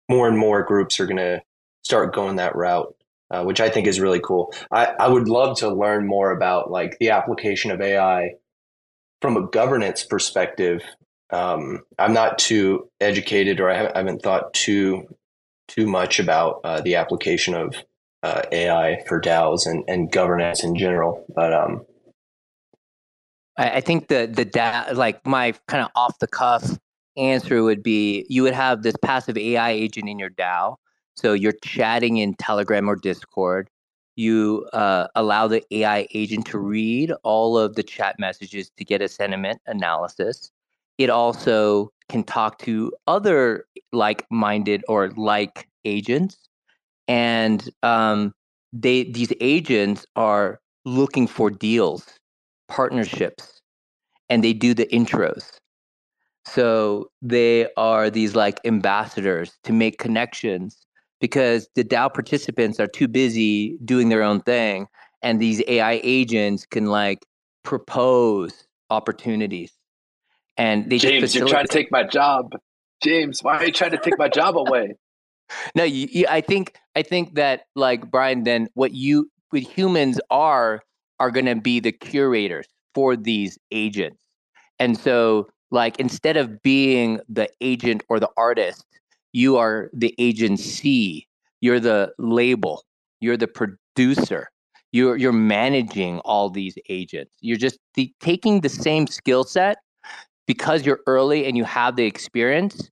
more and more groups are going to start going that route, uh, which I think is really cool. I, I would love to learn more about like the application of AI from a governance perspective um, I'm not too educated, or I haven't, I haven't thought too too much about uh, the application of uh, AI for DAOs and, and governance in general. But um, I, I think the the DAO, like my kind of off the cuff answer would be, you would have this passive AI agent in your DAO. So you're chatting in Telegram or Discord. You uh, allow the AI agent to read all of the chat messages to get a sentiment analysis it also can talk to other like-minded or like agents. And um, they these agents are looking for deals partnerships and they do the intros. So they are these like ambassadors to make connections because the DAO participants are too busy doing their own thing and these AI agents can like propose opportunities and they James, you're trying to take my job. James, why are you trying to take my job away? no, you, you, I think I think that like Brian, then what you what humans are are going to be the curators for these agents, and so like instead of being the agent or the artist, you are the agency. You're the label. You're the producer. You're you're managing all these agents. You're just the, taking the same skill set because you're early and you have the experience,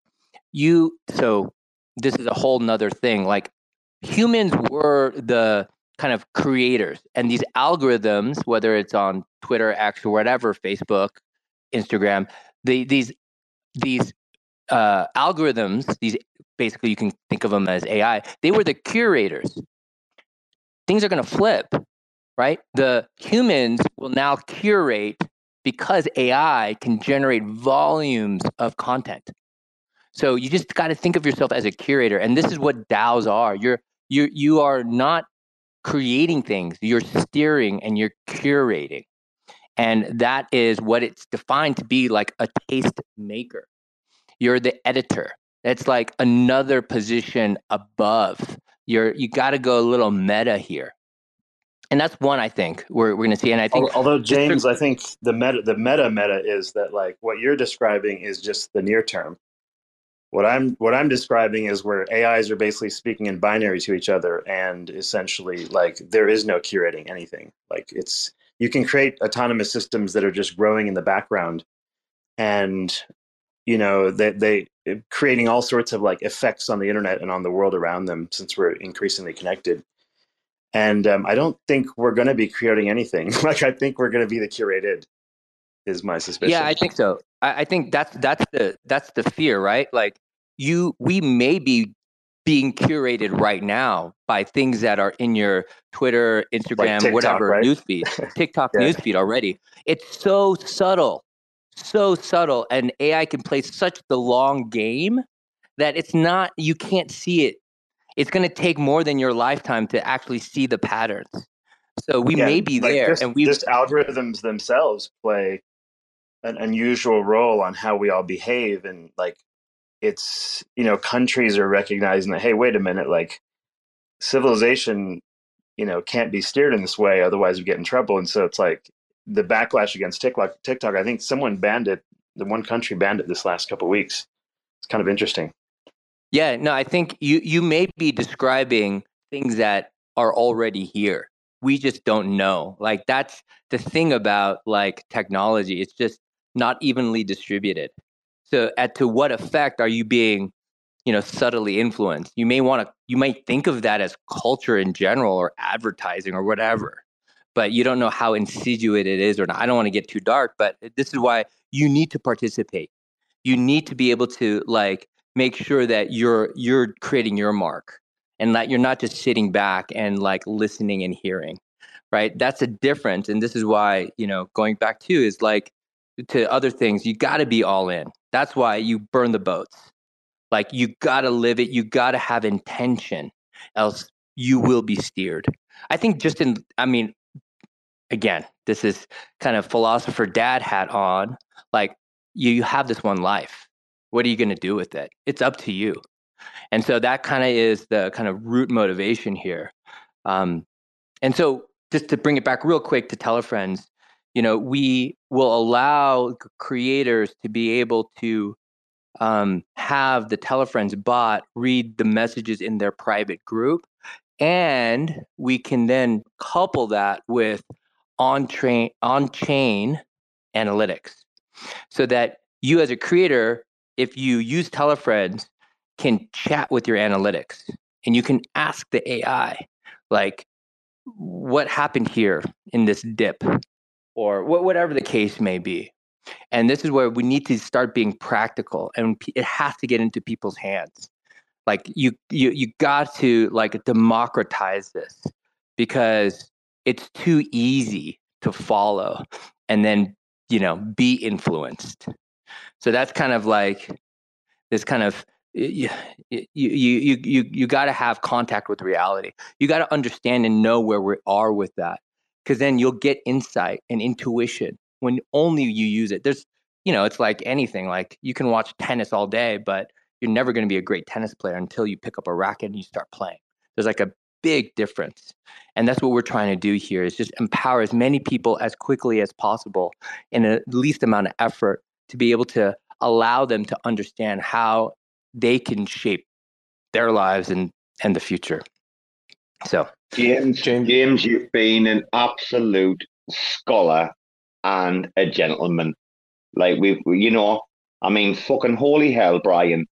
you so this is a whole nother thing. Like humans were the kind of creators and these algorithms whether it's on twitter x or whatever facebook instagram the, these these uh, algorithms these basically you can think of them as ai they were the curators things are going to flip right the humans will now curate because ai can generate volumes of content so you just got to think of yourself as a curator and this is what daos are you're you you are not creating things, you're steering and you're curating. And that is what it's defined to be like a taste maker. You're the editor. It's like another position above. You're you got to go a little meta here. And that's one I think we're, we're going to see. And I think, although James, I think the meta, the meta meta is that like what you're describing is just the near term. What I'm what I'm describing is where AIs are basically speaking in binary to each other, and essentially like there is no curating anything. Like it's you can create autonomous systems that are just growing in the background, and you know they they creating all sorts of like effects on the internet and on the world around them since we're increasingly connected. And um, I don't think we're going to be creating anything. like I think we're going to be the curated is my suspicion. Yeah, I think so. I, I think that's that's the that's the fear, right? Like you, we may be being curated right now by things that are in your Twitter, Instagram, like TikTok, whatever right? newsfeed, TikTok yeah. newsfeed already. It's so subtle, so subtle, and AI can play such the long game that it's not. You can't see it. It's going to take more than your lifetime to actually see the patterns. So we yeah, may be like there, just, and we just algorithms themselves play an unusual role on how we all behave and like it's you know countries are recognizing that hey wait a minute like civilization you know can't be steered in this way otherwise we get in trouble. And so it's like the backlash against tiktok tiktok i think someone banned it the one country banned it this last couple of weeks. It's kind of interesting yeah no i think you you may be describing things that are already here we just don't know like that's the thing about like technology it's just not evenly distributed. So, at to what effect are you being, you know, subtly influenced? You may want to, you might think of that as culture in general or advertising or whatever, but you don't know how insidious it is or not. I don't want to get too dark, but uh, this is why you need to participate. You need to be able to like make sure that you're you're creating your mark and that you're not just sitting back and like listening and hearing right that's a difference and this is why you know going back to is like to other things, you got to be all in. That's why you burn the boats. Like you got to live it. You got to have intention, else you will be steered. I think just in, I mean, again, this is kind of philosopher dad hat on. Like you, you have this one life. What are you going to do with it? It's up to you. And so that kind of is the kind of root motivation here. Um, and so just to bring it back real quick to telefriends, you know we will allow creators to be able to um, have the telefriends bot read the messages in their private group and we can then couple that with on train on chain analytics so that you as a creator if you use telefriends can chat with your analytics and you can ask the ai like what happened here in this dip or whatever the case may be. And this is where we need to start being practical and it has to get into people's hands. Like you you you got to like democratize this because it's too easy to follow and then, you know, be influenced. So that's kind of like this kind of you you you you you got to have contact with reality. You got to understand and know where we are with that because then you'll get insight and intuition when only you use it. There's, you know, it's like anything. Like you can watch tennis all day, but you're never going to be a great tennis player until you pick up a racket and you start playing. There's like a big difference. And that's what we're trying to do here is just empower as many people as quickly as possible in the least amount of effort to be able to allow them to understand how they can shape their lives and and the future. So James, James, James, you've been an absolute scholar and a gentleman. Like we, you know, I mean, fucking holy hell, Brian.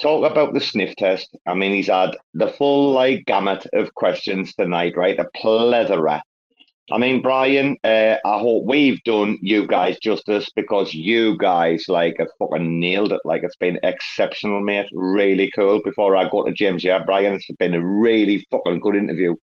talk about the sniff test. I mean, he's had the full like gamut of questions tonight, right? A plethora. I mean, Brian, uh, I hope we've done you guys justice because you guys like have fucking nailed it. Like it's been exceptional, mate. Really cool. Before I go to James, yeah, Brian, it's been a really fucking good interview.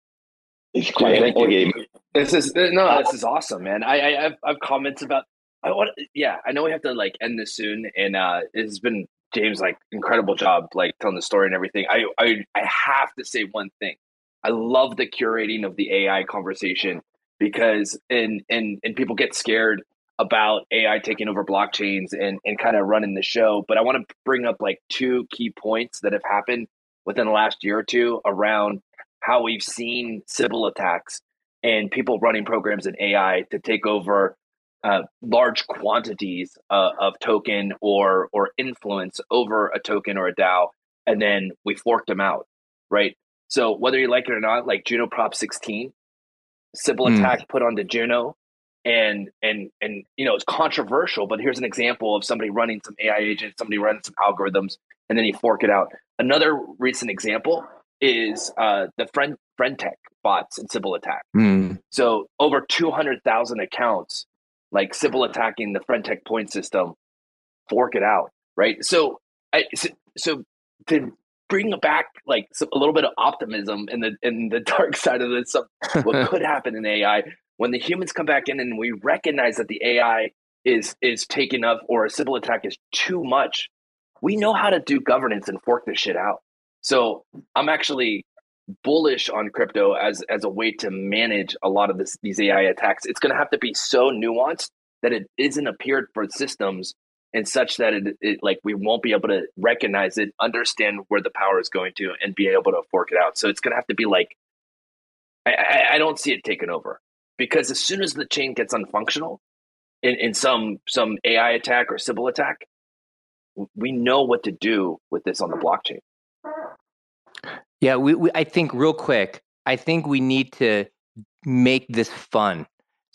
It's quite Thank a game. This is no, this is awesome, man. I, I have, I have comments about. I want, yeah, I know we have to like end this soon, and uh, it's been James like incredible job like telling the story and everything. I, I, I have to say one thing. I love the curating of the AI conversation because and and and people get scared about AI taking over blockchains and and kind of running the show. But I want to bring up like two key points that have happened within the last year or two around how we've seen Sybil attacks and people running programs in AI to take over uh, large quantities uh, of token or or influence over a token or a DAO, and then we forked them out, right? So whether you like it or not, like Juno Prop 16, Sybil Mm. attack put onto Juno, and and and you know it's controversial, but here's an example of somebody running some AI agents, somebody running some algorithms, and then you fork it out. Another recent example is uh, the friend friend tech bots and Sybil attack. Mm. So over 200,000 accounts, like Sybil attacking the friend.tech point system, fork it out, right? So, I, so, so to bring back like some, a little bit of optimism in the in the dark side of this, some, what could happen in AI when the humans come back in and we recognize that the AI is is taken up or a Sybil attack is too much, we know how to do governance and fork this shit out. So I'm actually bullish on crypto as as a way to manage a lot of this these AI attacks. It's going to have to be so nuanced that it isn't appeared for systems and such that it, it like we won't be able to recognize it, understand where the power is going to, and be able to fork it out. So it's going to have to be like I, I, I don't see it taken over because as soon as the chain gets unfunctional in, in some some AI attack or Sybil attack, we know what to do with this on the blockchain. Yeah, we, we I think real quick, I think we need to make this fun.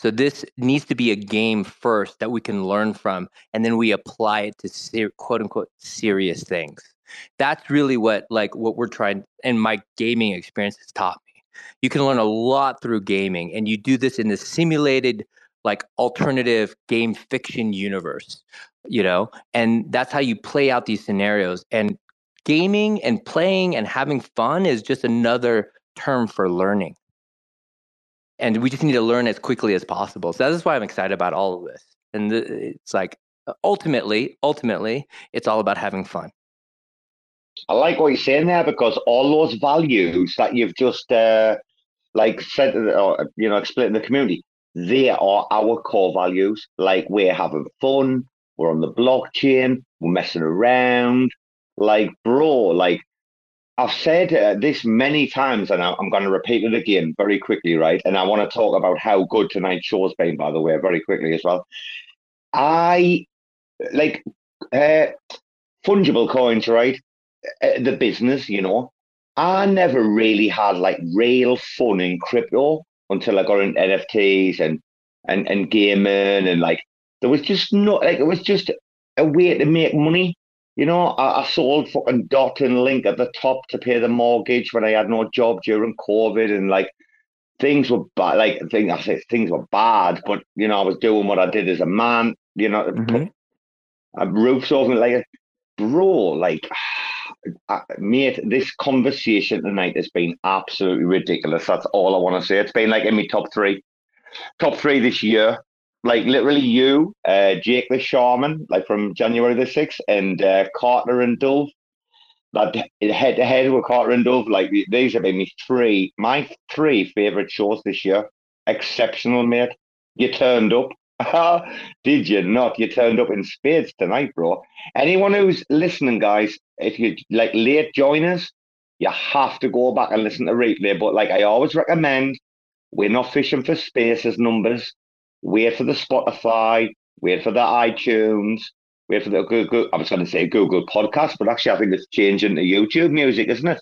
So this needs to be a game first that we can learn from, and then we apply it to ser- quote unquote serious things. That's really what like what we're trying, and my gaming experience has taught me. You can learn a lot through gaming, and you do this in the simulated like alternative game fiction universe, you know, and that's how you play out these scenarios. And gaming and playing and having fun is just another term for learning. And we just need to learn as quickly as possible. So that's why I'm excited about all of this. And it's like ultimately, ultimately, it's all about having fun. I like what you're saying there because all those values that you've just uh, like said, or you know, explained the community, they are our core values. Like we're having fun, we're on the blockchain, we're messing around. Like, bro, like I've said uh, this many times, and I'm going to repeat it again very quickly, right? And I want to talk about how good tonight's show's been, by the way, very quickly as well. I like uh, fungible coins, right? Uh, the business, you know. I never really had like real fun in crypto until I got into NFTs and and and gaming and like there was just no like it was just a way to make money. You know, I, I sold fucking dot and link at the top to pay the mortgage when I had no job during COVID and like things were bad. Like things I say things were bad, but you know I was doing what I did as a man. You know, to put roofs over like bro, like uh, mate, this conversation tonight has been absolutely ridiculous. That's all I want to say. It's been like in my top three, top three this year. Like literally, you, uh, Jake the Shaman, like from January the sixth, and uh, Carter and Dove. That head to head with Carter and Dove, like these have been my three, my three favorite shows this year. Exceptional, mate. You turned up. Did you not? You turned up in spades tonight, bro. Anyone who's listening, guys, if you like late joiners, you have to go back and listen to replay. But like I always recommend, we're not fishing for spaces numbers. Wait for the Spotify. Wait for the iTunes. Wait for the Google. I was going to say Google Podcast, but actually, I think it's changing to YouTube Music, isn't it?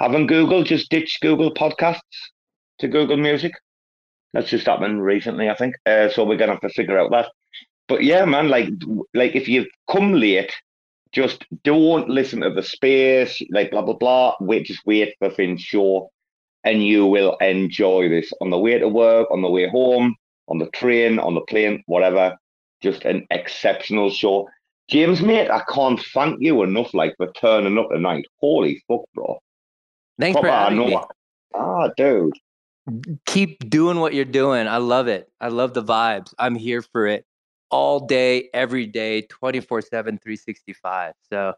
Haven't Google just ditched Google Podcasts to Google Music? That's just happened recently, I think. Uh, so we're gonna have to figure out that. But yeah, man, like like if you've come late, Just don't listen to the space, like blah blah blah. Wait, just wait for Finn's show, and you will enjoy this on the way to work, on the way home, on the train, on the plane, whatever. Just an exceptional show. James, mate, I can't thank you enough, like for turning up tonight. Holy fuck, bro! Thanks for having me. Ah, dude. Keep doing what you're doing. I love it. I love the vibes. I'm here for it all day, every day, 24 7, 365. So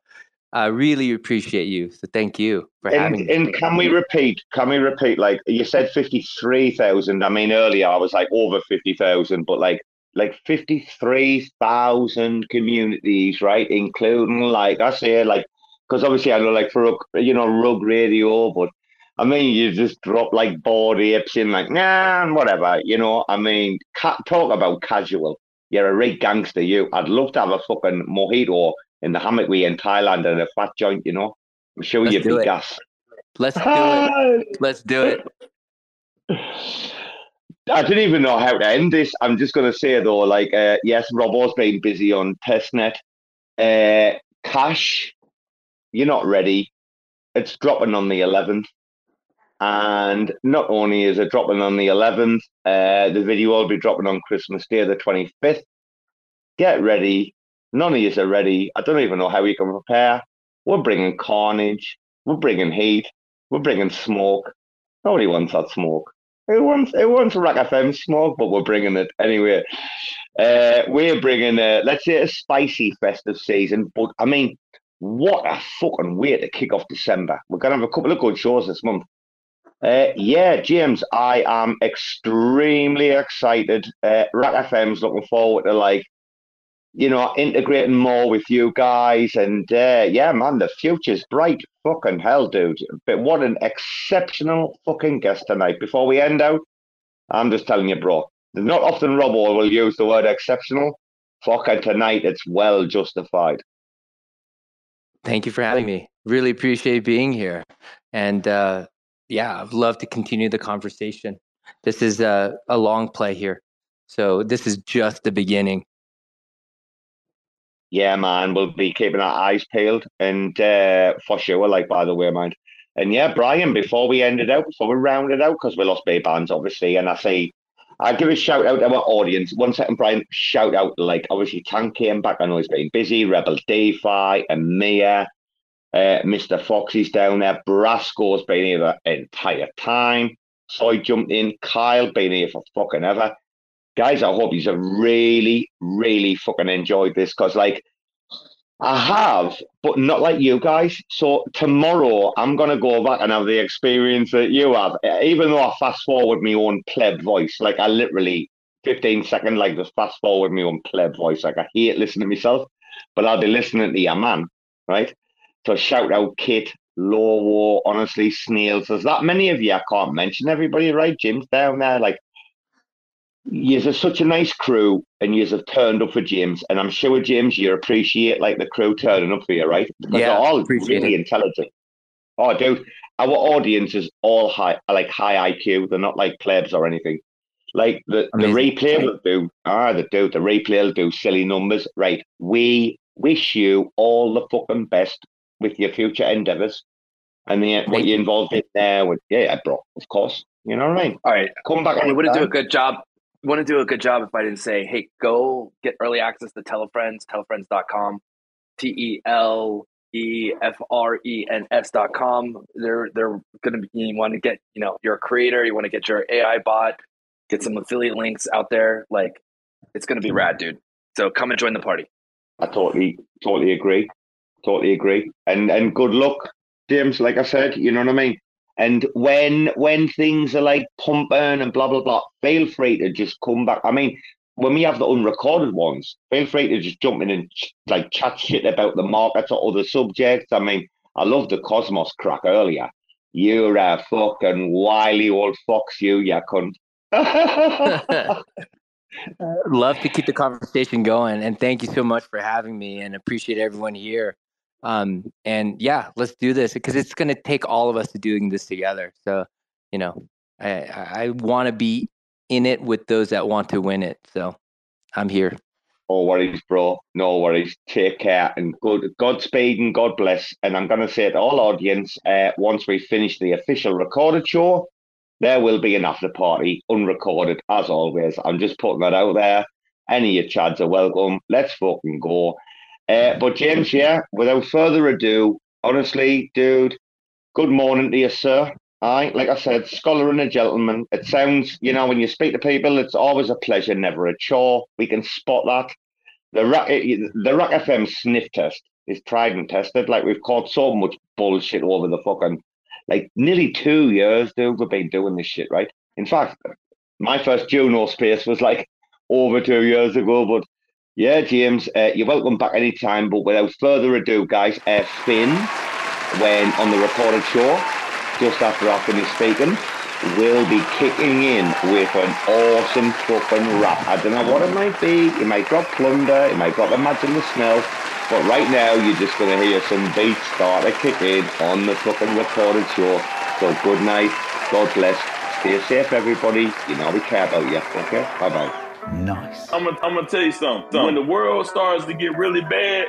I really appreciate you. So thank you for and, having me. And can we repeat? Can we repeat? Like you said, 53,000. I mean, earlier I was like over 50,000, but like, like 53,000 communities, right? Including like I say, like, because obviously I know like for you know rug radio, but I mean you just drop like bored apes in like nah whatever, you know. I mean, ca- talk about casual. You're a right gangster, you. I'd love to have a fucking mojito in the hammock we in Thailand and a fat joint, you know. I'm sure Let's you'd be gas. Let's do it. Let's do it. I didn't even know how to end this. I'm just going to say though, like, uh, yes, Robo's been busy on testnet. Uh, Cash, you're not ready. It's dropping on the 11th. And not only is it dropping on the 11th, uh, the video will be dropping on Christmas Day, the 25th. Get ready. None of you are ready. I don't even know how you can prepare. We're bringing carnage. We're bringing heat. We're bringing smoke. Nobody wants that smoke. It wants, it wants RAC FM smoke? But we're bringing it anyway. Uh, we're bringing, a, let's say, a spicy festive season. But I mean, what a fucking way to kick off December. We're to have a couple of good shows this month. Uh, yeah, James, I am extremely excited. Uh, RAC FM's looking forward to like, you know, integrating more with you guys. And uh, yeah, man, the future's bright. Fucking hell, dude. But what an exceptional fucking guest tonight. Before we end out, I'm just telling you, bro, not often Robo will use the word exceptional. Fucking tonight, it's well justified. Thank you for having me. Really appreciate being here. And uh, yeah, I'd love to continue the conversation. This is a, a long play here. So this is just the beginning. Yeah, man, we'll be keeping our eyes peeled and uh, for sure, like, by the way, mind. And yeah, Brian, before we end it out, before we round it out, because we lost Bbandz, obviously, and I say, I give a shout out to our audience. One second, Brian, shout out, like, obviously, Tank came back. I know he's been busy. Rebel DeFi, and Mia, uh, Mr. Foxy's down there. Brasco's been here the entire time. Soy jumped in. Kyle been here for fucking ever. Guys, I hope you've really, really fucking enjoyed this because, like, I have, but not like you guys. So tomorrow I'm gonna go back and have the experience that you have. Even though I fast forward my own pleb voice, like I literally 15 second like just fast forward my own pleb voice. Like I hate listening to myself, but I'll be listening to your man, right? So shout out Kit, Lowo, honestly, Snails. There's that many of you. I can't mention everybody, right? Jim's down there. Like, you're such a nice crew, and you have turned up for James. And I'm sure, James, you appreciate like the crew turning up for you, right? Because Yeah, they're all really it. intelligent. Oh, dude, our audience is all high, like high IQ. They're not like plebs or anything. Like the, the replay will do. Ah, the dude, the replay will do silly numbers. Right. We wish you all the fucking best with your future endeavors and the, what you're involved in there. With yeah, bro, of course. You know what I mean? All right. Come back. I wouldn't do a good job. Wouldn't do a good job if I didn't say, hey, go get early access to Telefrens, telefrens.com, T E L E F R E N S dot com. They're they're gonna be you want to get, you know, you're a creator, you want to get your AI bot, get some affiliate links out there. Like it's gonna be rad, dude. So come and join the party. I totally, totally agree. Totally agree. And and good luck, James. Like I said, you know what I mean. And when when things are like pumping and blah blah blah, feel free to just come back. I mean, when we have the unrecorded ones, feel free to just jump in and ch- like chat shit about the markets or other subjects. I mean, I love the Cosmos crack earlier. You're a fucking wily old fox, you, ya cunt. Love to keep the conversation going. And thank you so much for having me and appreciate everyone here. Um, and yeah, let's do this because it's going to take all of us to doing this together. So, you know, I, I, want to be in it with those that want to win it. So I'm here. Oh worries, bro. No worries. Take care and good Godspeed and God bless. And I'm going to say to all audience, uh, once we finish the official recorded show, there will be an after party, unrecorded as always. I'm just putting that out there. Any of your chads are welcome. Let's fucking go. Uh, but James, yeah, without further ado, honestly, dude, good morning to you, sir. Aye, like I said, scholar and a gentleman. It sounds, you know, when you speak to people, it's always a pleasure, never a chore. We can spot that. The Rock, the RAC FM sniff test is tried and tested. Like we've caught so much bullshit over the fucking, like nearly two years, dude. We've been doing this shit, right? In fact, my first Juno space was like over two years ago. But yeah, James, uh, you're welcome back anytime. But without further ado, guys, uh, Finn, when on the recorded show just after I finish speaking, will be kicking in with an awesome fucking rap. I don't know what it might be. It might drop plunder. It might drop imagine the smell. But right now, you're just going to hear some beats start to kick in on the fucking recorded show. So good night. God bless. Stay safe, everybody. You know we care about you. Okay? Bye bye. Nice. I'm gonna I'm gonna tell you something. When the world starts to get really bad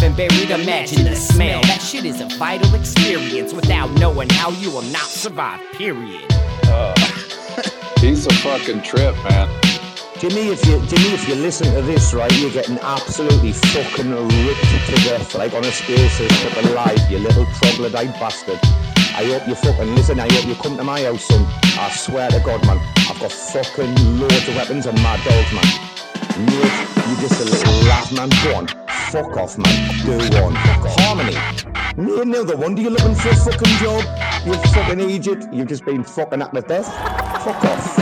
and buried. Imagine the smell. That shit is a vital experience without knowing how you will not survive, period. Uh, he's a fucking trip, man. Jimmy, if you Jimmy, if you listen to this, right, you're getting absolutely fucking ripped to death, like on a spaces fucking live, you little troglodyte bastard. I hope you fucking listen, I hope you come to my house, son. I swear to God, man, I've got fucking loads of weapons and mad dogs, man. Mate, you just a little rat, man. Go on, fuck off, man. Do one. Harmony. Me and the one. Do you looking for a fucking job? You fucking idiot. You've just been fucking at the death. Fuck off.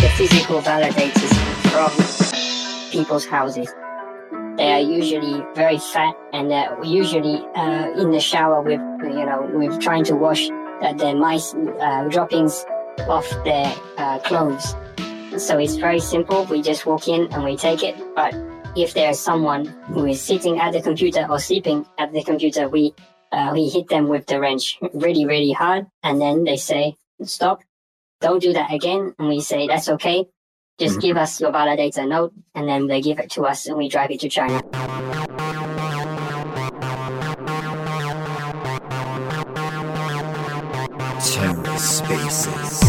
the physical validators from people's houses. They are usually very fat and they're usually uh, in the shower with, you know, with trying to wash uh, their mice uh, droppings off their uh, clothes. So it's very simple. We just walk in and we take it. But if there's someone who is sitting at the computer or sleeping at the computer, we uh, we hit them with the wrench really, really hard, and then they say stop, don't do that again. And we say, that's okay. Just mm-hmm. give us your validator note and then they give it to us and we drive it to China. TerraSpaces.